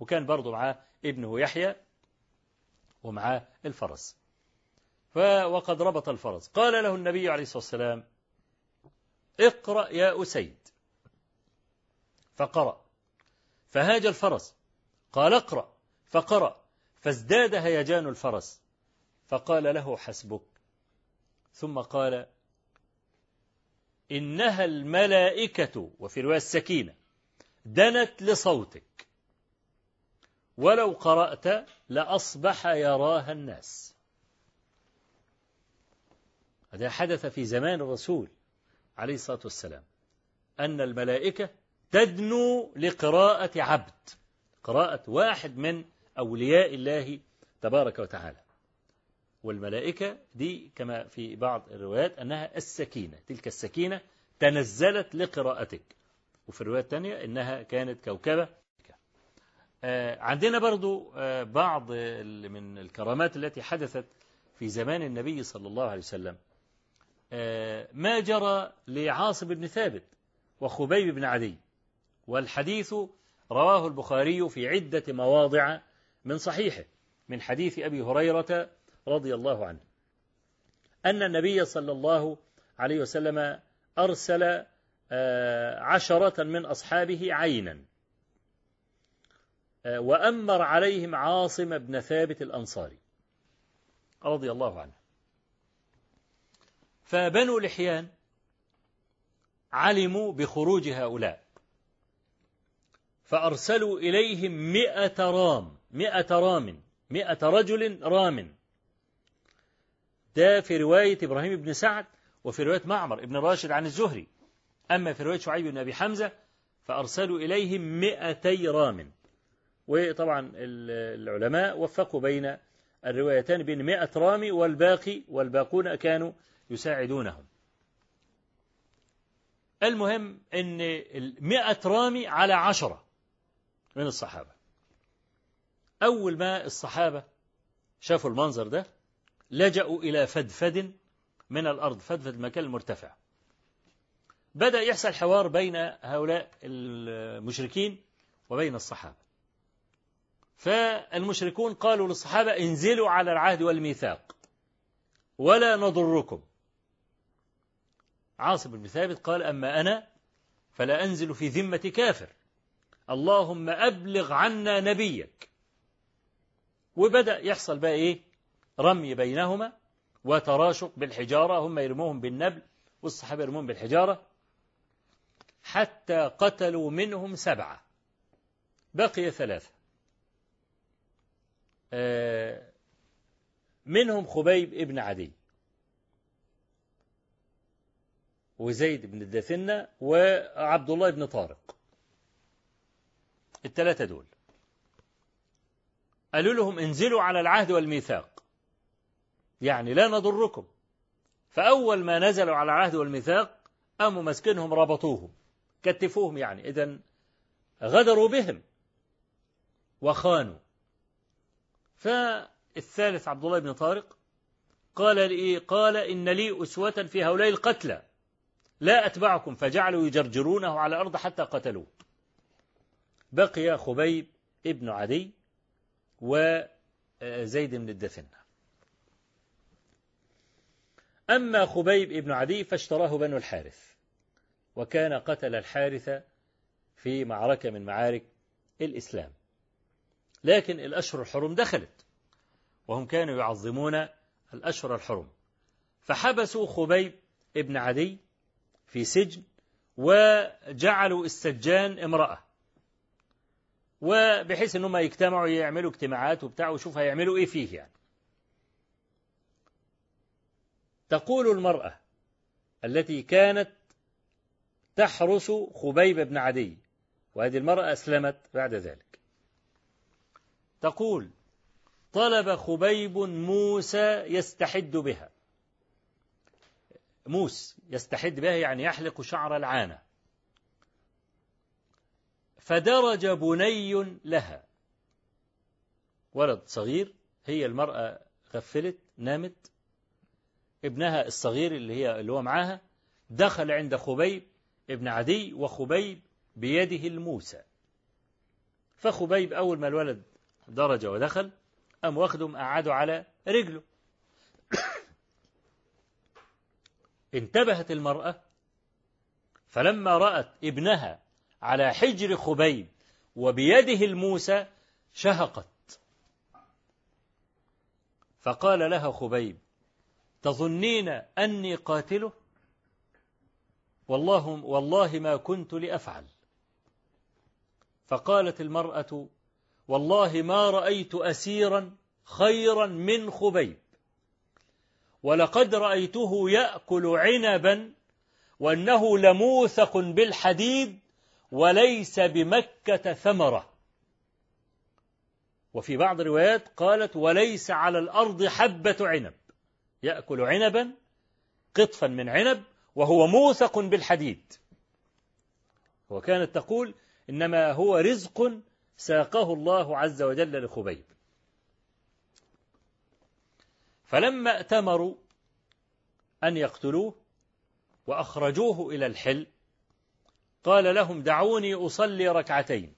S2: وكان برضه معاه ابنه يحيى ومعاه الفرس. وقد ربط الفرس. قال له النبي عليه الصلاة والسلام اقرأ يا أسيد. فقرأ. فهاج الفرس. قال اقرأ. فقرأ. فازداد هيجان الفرس. فقال له حسبك. ثم قال إنها الملائكة وفي رواية السكينة دنت لصوتك. ولو قرأت لأصبح يراها الناس. هذا حدث في زمان الرسول عليه الصلاة والسلام. أن الملائكة تدنو لقراءة عبد. قراءة واحد من أولياء الله تبارك وتعالى. والملائكة دي كما في بعض الروايات أنها السكينة. تلك السكينة تنزلت لقراءتك. وفي الرواية الثانية إنها كانت كوكبة. عندنا برضو بعض من الكرامات التي حدثت في زمان النبي صلى الله عليه وسلم. ما جرى لعاصم بن ثابت وخبيب بن عدي. والحديث رواه البخاري في عدة مواضع من صحيحه من حديث أبي هريرة رضي الله عنه. أن النبي صلى الله عليه وسلم أرسل عشرة من أصحابه عينا وأمر عليهم عاصم بن ثابت الأنصاري رضي الله عنه. فبنو لحيان علموا بخروج هؤلاء. فأرسلوا إليهم مئة رام مئة رام مئة رجل رام. ده في رواية إبراهيم بن سعد وفي رواية معمر بن راشد عن الزهري. أما في رواية شعيب بن أبي حمزة فأرسلوا إليهم مئتي رام. وطبعا العلماء وفقوا بين الروايتان بين مئة رامي والباقي والباقون كانوا يساعدونهم. المهم أن المئة رامي على عشرة. من الصحابة. أول ما الصحابة شافوا المنظر ده لجأوا إلى فدفد من الأرض فدفد المكان المرتفع. بدأ يحصل حوار بين هؤلاء المشركين وبين الصحابة. فالمشركون قالوا للصحابة انزلوا على العهد والميثاق ولا نضركم. عاصم بن ثابت قال أما أنا فلا أنزل في ذمة كافر. اللهم أبلغ عنا نبيك. وبدأ يحصل بقى إيه؟ رمي بينهما وتراشق بالحجارة. هم يرموهم بالنبل والصحابة يرموهم بالحجارة حتى قتلوا منهم سبعة. بقي ثلاثة. منهم خبيب ابن عدي وزيد بن الدثنة وعبد الله بن طارق. الثلاثة دول. قالوا لهم انزلوا على العهد والميثاق. يعني لا نضركم. فأول ما نزلوا على العهد والميثاق قاموا مسكنهم ربطوهم. كتفوهم يعني. إذا غدروا بهم وخانوا. فالثالث عبد الله بن طارق قال لي قال إن لي أسوة في هؤلاء القتلى. لا أتبعكم. فجعلوا يجرجرونه على الأرض حتى قتلوه. بقي خبيب ابن عدي وزيد بن الدثنة أما خبيب ابن عدي فاشتراه بنو الحارث وكان قتل الحارث في معركة من معارك الإسلام. لكن الأشهر الحرم دخلت وهم كانوا يعظمون الأشهر الحرم. فحبسوا خبيب ابن عدي في سجن وجعلوا السجان امرأة. وبحيث إنهم يجتمعوا يعملوا اجتماعات وبتاع وشوف هيعملوا إيه فيه يعني. تقول المرأة التي كانت تحرس خبيب بن عدي وهذه المرأة أسلمت بعد ذلك. تقول طلب خبيب موسى يستحد بها. موس يستحد بها يعني يحلق شعر العانة. فدرج بني لها. ولد صغير هي المرأة غفلت نامت. ابنها الصغير اللي هي اللي هو معاها دخل عند خبيب ابن عدي وخبيب بيده الموسى. فخبيب أول ما الولد درج ودخل أم واخدهم قعدوا على رجله. [COUGHS] انتبهت المرأة فلما رأت ابنها على حجر خبيب وبيده الموسى شهقت. فقال لها خبيب تظنين أني قاتله؟ والله والله ما كنت لأفعل. فقالت المرأة والله ما رأيت أسيرا خيرا من خبيب. ولقد رأيته يأكل عنبا وأنه لموثق بالحديد وليس بمكة ثمرة. وفي بعض الروايات قالت وليس على الأرض حبة عنب. يأكل عنبا قطفا من عنب وهو موثق بالحديد. وكانت تقول إنما هو رزق ساقه الله عز وجل لخبيب. فلما ائتمروا أن يقتلوه وأخرجوه إلى الحل قال لهم دعوني أصلي ركعتين.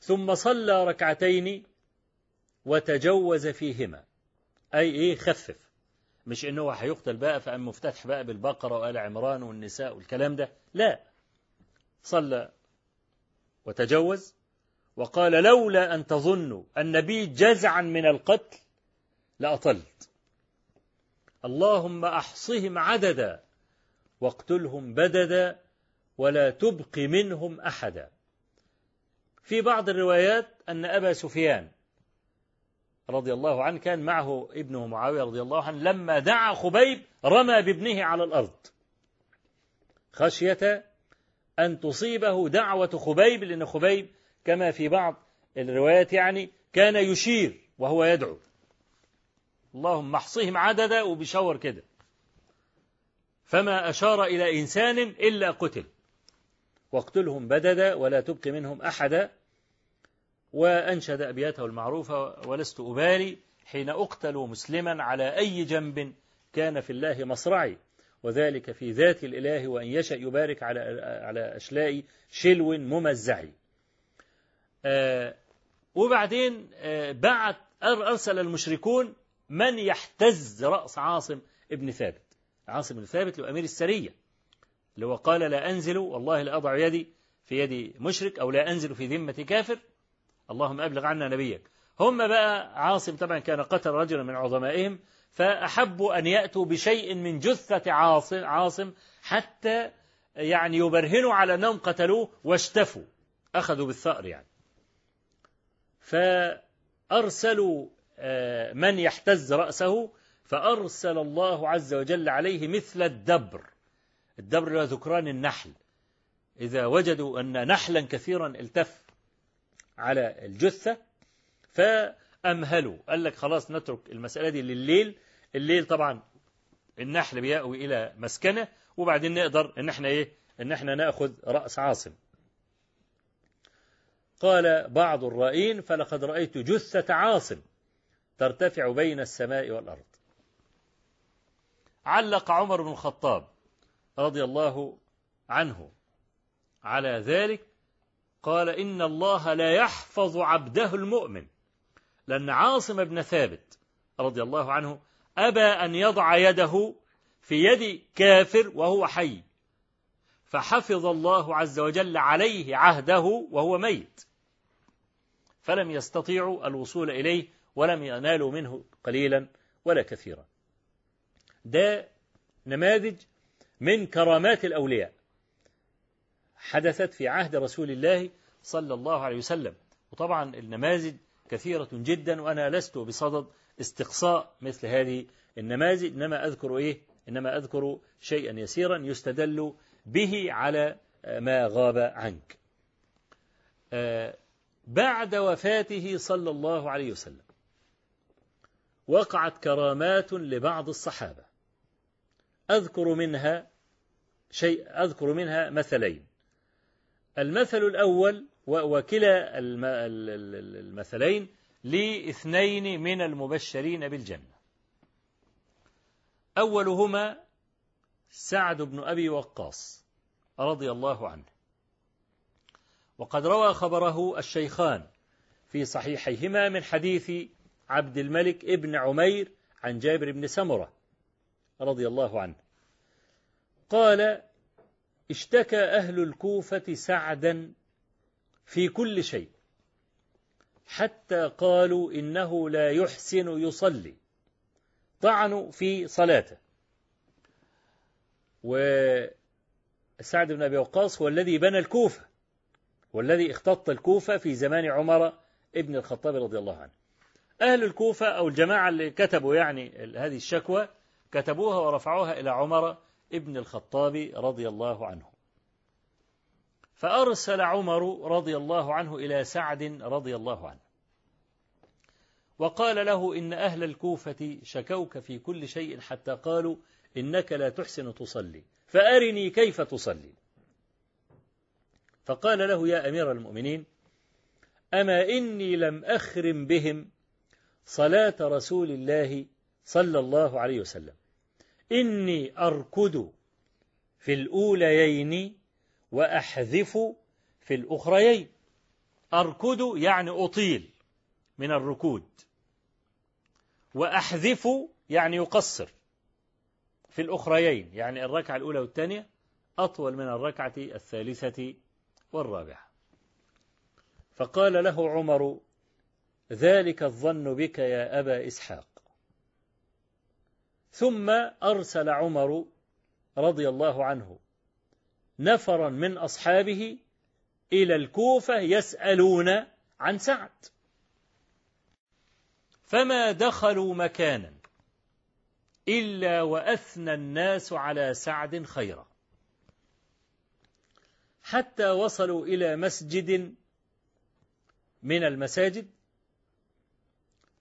S2: ثم صلى ركعتين وتجوز فيهما. أي إيه خفف. مش إنه هو هيقتل بقى فأم مفتتح بقى بالبقرة وآل عمران والنساء والكلام ده. لا. صلى وتجوز. وقال لولا أن تظنوا أن بي جزعا من القتل لأطلت. اللهم أحصهم عددا. واقتلهم بددا ولا تبق منهم أحدا. في بعض الروايات أن أبا سفيان رضي الله عنه كان معه ابنه معاوية رضي الله عنه لما دعا خبيب رمى بابنه على الأرض. خشية أن تصيبه دعوة خبيب لأن خبيب كما في بعض الروايات يعني كان يشير وهو يدعو. اللهم احصهم عددا وبشور كده. فما أشار إلى إنسان إلا قتل. واقتلهم بددا ولا تبق منهم أحدا. وأنشد أبياته المعروفة ولست أبالي حين أقتل مسلما على أي جنب كان في الله مصرعي. وذلك في ذات الإله وأن يشأ يبارك على على أشلاء شلو ممزع. آه وبعدين آه بعت أرسل المشركون من يحتز رأس عاصم ابن ثابت. عاصم بن ثابت لأمير السرية اللي هو قال لا أنزل والله لا أضع يدي في يد مشرك أو لا أنزل في ذمة كافر. اللهم أبلغ عنا نبيك. هم بقى عاصم طبعا كان قتل رجلا من عظمائهم فأحبوا أن يأتوا بشيء من جثة عاصم, عاصم حتى يعني يبرهنوا على أنهم قتلوه واشتفوا أخذوا بالثأر يعني. فأرسلوا من يحتز رأسه فأرسل الله عز وجل عليه مثل الدبر. الدبر ذكران النحل. إذا وجدوا أن نحلا كثيرا التف على الجثة فأمهلوا. قال لك خلاص نترك المسألة دي لليل. الليل طبعا النحل بيأوي إلى مسكنة وبعدين نقدر إن إحنا إيه؟ إن إحنا نأخذ رأس عاصم. قال بعض الرائين فلقد رأيت جثة عاصم ترتفع بين السماء والأرض. علق عمر بن الخطاب رضي الله عنه. على ذلك قال إن الله لا يحفظ عبده المؤمن. لأن عاصم بن ثابت رضي الله عنه أبى أن يضع يده في يد كافر وهو حي. فحفظ الله عز وجل عليه عهده وهو ميت. فلم يستطيعوا الوصول إليه ولم ينالوا منه قليلا ولا كثيرا. ده نماذج من كرامات الأولياء حدثت في عهد رسول الله صلى الله عليه وسلم. وطبعا النماذج كثيرة جدا وأنا لست بصدد استقصاء مثل هذه النماذج إنما أذكر إيه؟ إنما أذكر شيئا يسيرا يستدل به على ما غاب عنك. بعد وفاته صلى الله عليه وسلم وقعت كرامات لبعض الصحابة. أذكر منها شيء أذكر منها مثلين. المثل الأول وكلا المثلين لإثنين من المبشرين بالجنة. أولهما سعد بن أبي وقاص رضي الله عنه. وقد روى خبره الشيخان في صحيحيهما من حديث عبد الملك ابن عمير عن جابر بن سمرة رضي الله عنه. قال اشتكى أهل الكوفة سعدا في كل شيء حتى قالوا إنه لا يحسن يصلي طعنوا في صلاته. وسعد بن أبي وقاص هو الذي بنى الكوفة والذي اختط الكوفة في زمان عمر ابن الخطاب رضي الله عنه. أهل الكوفة أو الجماعة اللي كتبوا يعني هذه الشكوى كتبوها ورفعوها إلى عمر ابن الخطاب رضي الله عنه. فأرسل عمر رضي الله عنه إلى سعد رضي الله عنه. وقال له إن أهل الكوفة شكوك في كل شيء حتى قالوا إنك لا تحسن تصلي فأرني كيف تصلي. فقال له يا أمير المؤمنين أما إني لم أخرم بهم صلاة رسول الله صلى الله عليه وسلم. إني أركض في الأوليين وأحذف في الأخريين. أركض يعني أطيل من الركود. وأحذف يعني يقصر في الأخريين. يعني الركعة الأولى والثانية أطول من الركعة الثالثة والرابعة. فقال له عمر ذلك الظن بك يا أبا إسحاق. ثم أرسل عمر رضي الله عنه نفرا من أصحابه إلى الكوفة يسألون عن سعد. فما دخلوا مكانا إلا وأثنى الناس على سعد خيرا. حتى وصلوا إلى مسجد من المساجد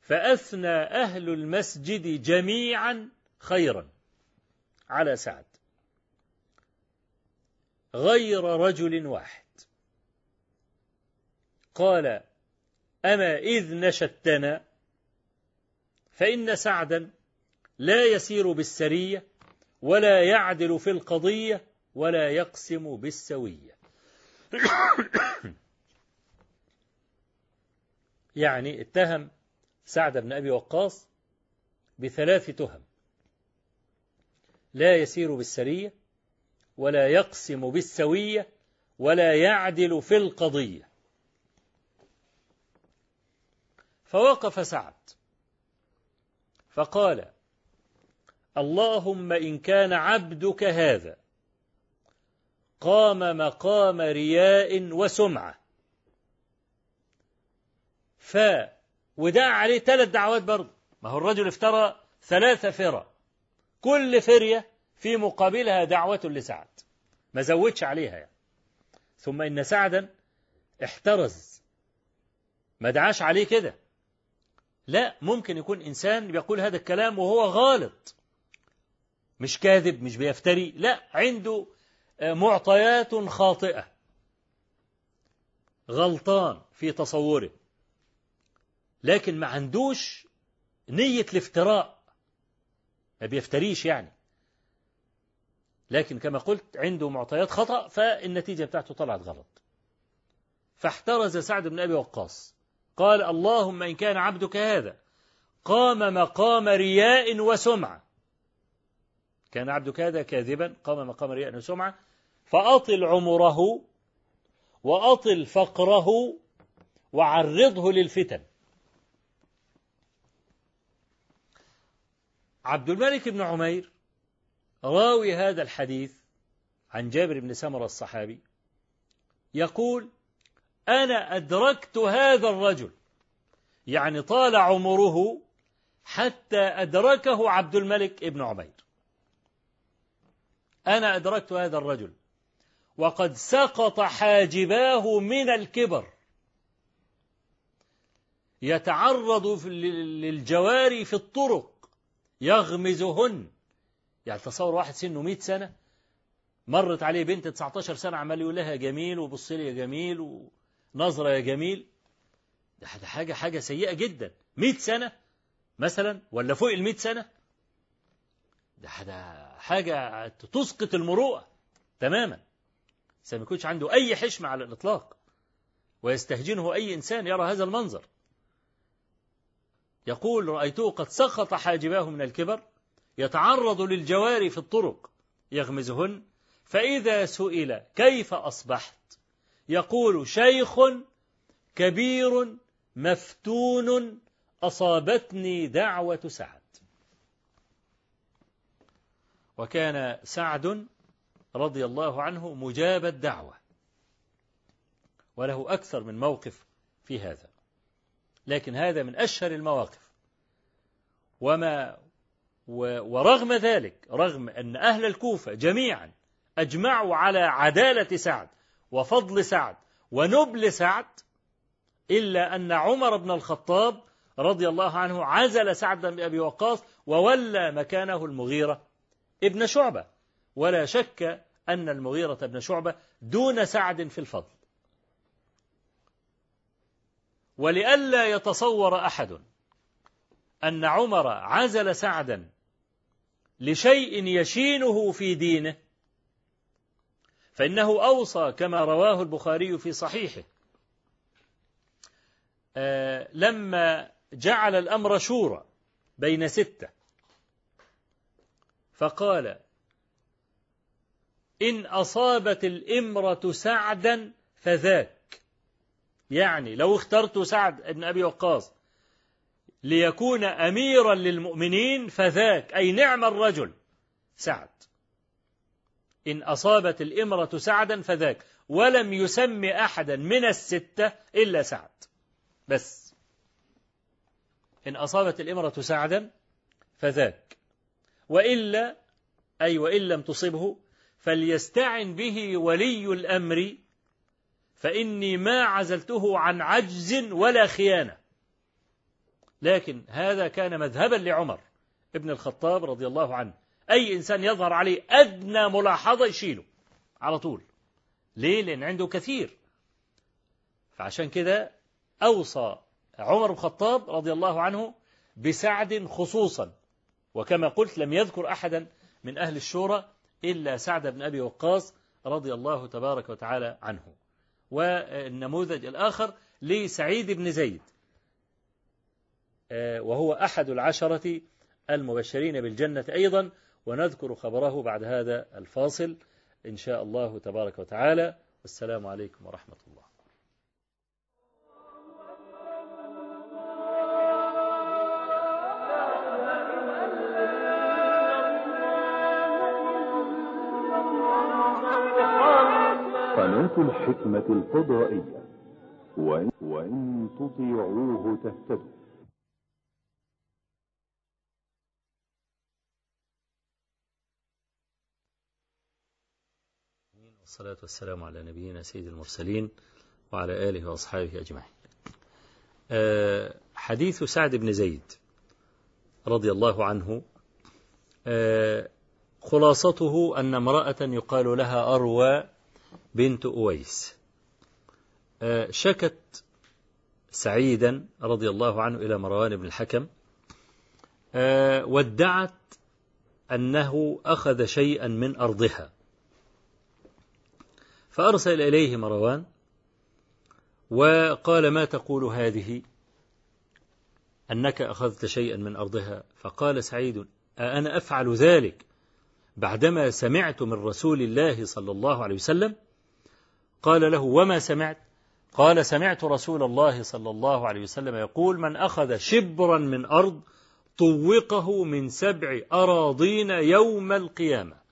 S2: فأثنى أهل المسجد جميعا خيرا. على سعد. غير رجل واحد. قال أما إذ نشدتنا فإن سعدا لا يسير بالسرية ولا يعدل في القضية ولا يقسم بالسوية. [COUGHS] يعني اتهم سعد بن أبي وقاص بثلاث تهم. لا يسير بالسرية ولا يقسم بالسوية ولا يعدل في القضية. فوقف سعد فقال اللهم إن كان عبدك هذا قام مقام رياء وسمعة. ف ودعا عليه ثلاث دعوات برضه. ما هو الرجل افترى ثلاث فرى كل فرية في مقابلها دعوة لسعد. ما زودش عليها يعني. ثم إن سعدا احترز. ما دعاش عليه كده. لا ممكن يكون إنسان بيقول هذا الكلام وهو غالط. مش كاذب مش بيفتري. لا عنده معطيات خاطئة. غلطان في تصوره. لكن ما عندوش نية الافتراء. ما بيفتريش يعني. لكن كما قلت عنده معطيات خطأ فالنتيجة بتاعته طلعت غلط. فاحترز سعد بن أبي وقاص. قال اللهم إن كان عبدك هذا. قام مقام رياء وسمعة. كان عبدك هذا كاذبا قام مقام رياء وسمعة. فأطل عمره وأطل فقره وعرضه للفتن. عبد الملك بن عمير راوي هذا الحديث عن جابر بن سمرة الصحابي يقول أنا أدركت هذا الرجل يعني طال عمره حتى أدركه عبد الملك بن عمير. أنا أدركت هذا الرجل وقد سقط حاجباه من الكبر. يتعرض للجواري في الطرق. يغمزهن. يعني تصور واحد سنه 100 سنة مرت عليه بنت 19 سنة عمال يقول لها جميل وبص لي يا جميل ونظرة يا جميل. ده حاجة حاجة سيئة جدا. 100 سنة مثلا ولا فوق ال 100 سنة؟ ده حاجة تسقط المروءة تماما. ما يكونش عنده أي حشمة على الإطلاق. ويستهجنه أي إنسان يرى هذا المنظر. يقول رأيته قد سقط حاجباه من الكبر يتعرض للجواري في الطرق يغمزهن فإذا سئل كيف أصبحت؟ يقول شيخ كبير مفتون أصابتني دعوة سعد. وكان سعد رضي الله عنه مجاب الدعوة وله أكثر من موقف في هذا. لكن هذا من أشهر المواقف. وما ورغم ذلك رغم أن أهل الكوفة جميعا أجمعوا على عدالة سعد وفضل سعد ونبل سعد إلا أن عمر بن الخطاب رضي الله عنه عزل سعد بن أبي وقاص وولى مكانه المغيرة ابن شعبة. ولا شك أن المغيرة بن شعبة دون سعد في الفضل. ولئلا يتصور أحد أن عمر عزل سعدا لشيء يشينه في دينه فإنه أوصى كما رواه البخاري في صحيحه. آه لما جعل الأمر شورى بين ستة فقال إن أصابت الإمرة سعدا فذاك. يعني لو اخترت سعد بن أبي وقاص ليكون أميرا للمؤمنين فذاك أي نعم الرجل سعد. إن أصابت الإمرة سعدا فذاك. ولم يسم أحدا من الستة إلا سعد. بس. إن أصابت الإمرة سعدا فذاك. وإلا أي وإن لم تصبه فليستعن به ولي الأمر فإني ما عزلته عن عجز ولا خيانة. لكن هذا كان مذهبا لعمر ابن الخطاب رضي الله عنه. أي إنسان يظهر عليه أدنى ملاحظة يشيله على طول. ليه؟ لأن عنده كثير. فعشان كده أوصى عمر بن الخطاب رضي الله عنه بسعد خصوصا. وكما قلت لم يذكر أحدا من أهل الشورى إلا سعد بن أبي وقاص رضي الله تبارك وتعالى عنه. والنموذج الآخر لسعيد بن زيد وهو أحد العشرة المبشرين بالجنة أيضا ونذكر خبره بعد هذا الفاصل إن شاء الله تبارك وتعالى. والسلام عليكم ورحمة الله.
S3: قناة الحكمة الفضائية وإن, وإن تطيعوه تهتدوا.
S2: والصلاة والسلام على نبينا سيد المرسلين وعلى آله وأصحابه أجمعين. أه حديث سعد بن زيد رضي الله عنه أه خلاصته أن امرأة يقال لها أروى بنت أويس. أه شكت سعيدا رضي الله عنه إلى مروان بن الحكم. وادعت أنه أخذ شيئا من أرضها. فأرسل إليه مروان وقال ما تقول هذه؟ أنك أخذت شيئا من أرضها. فقال سعيد أنا أفعل ذلك بعدما سمعت من رسول الله صلى الله عليه وسلم قال له وما سمعت؟ قال سمعت رسول الله صلى الله عليه وسلم يقول من أخذ شبرا من أرض طوقه من سبع أراضين يوم القيامة.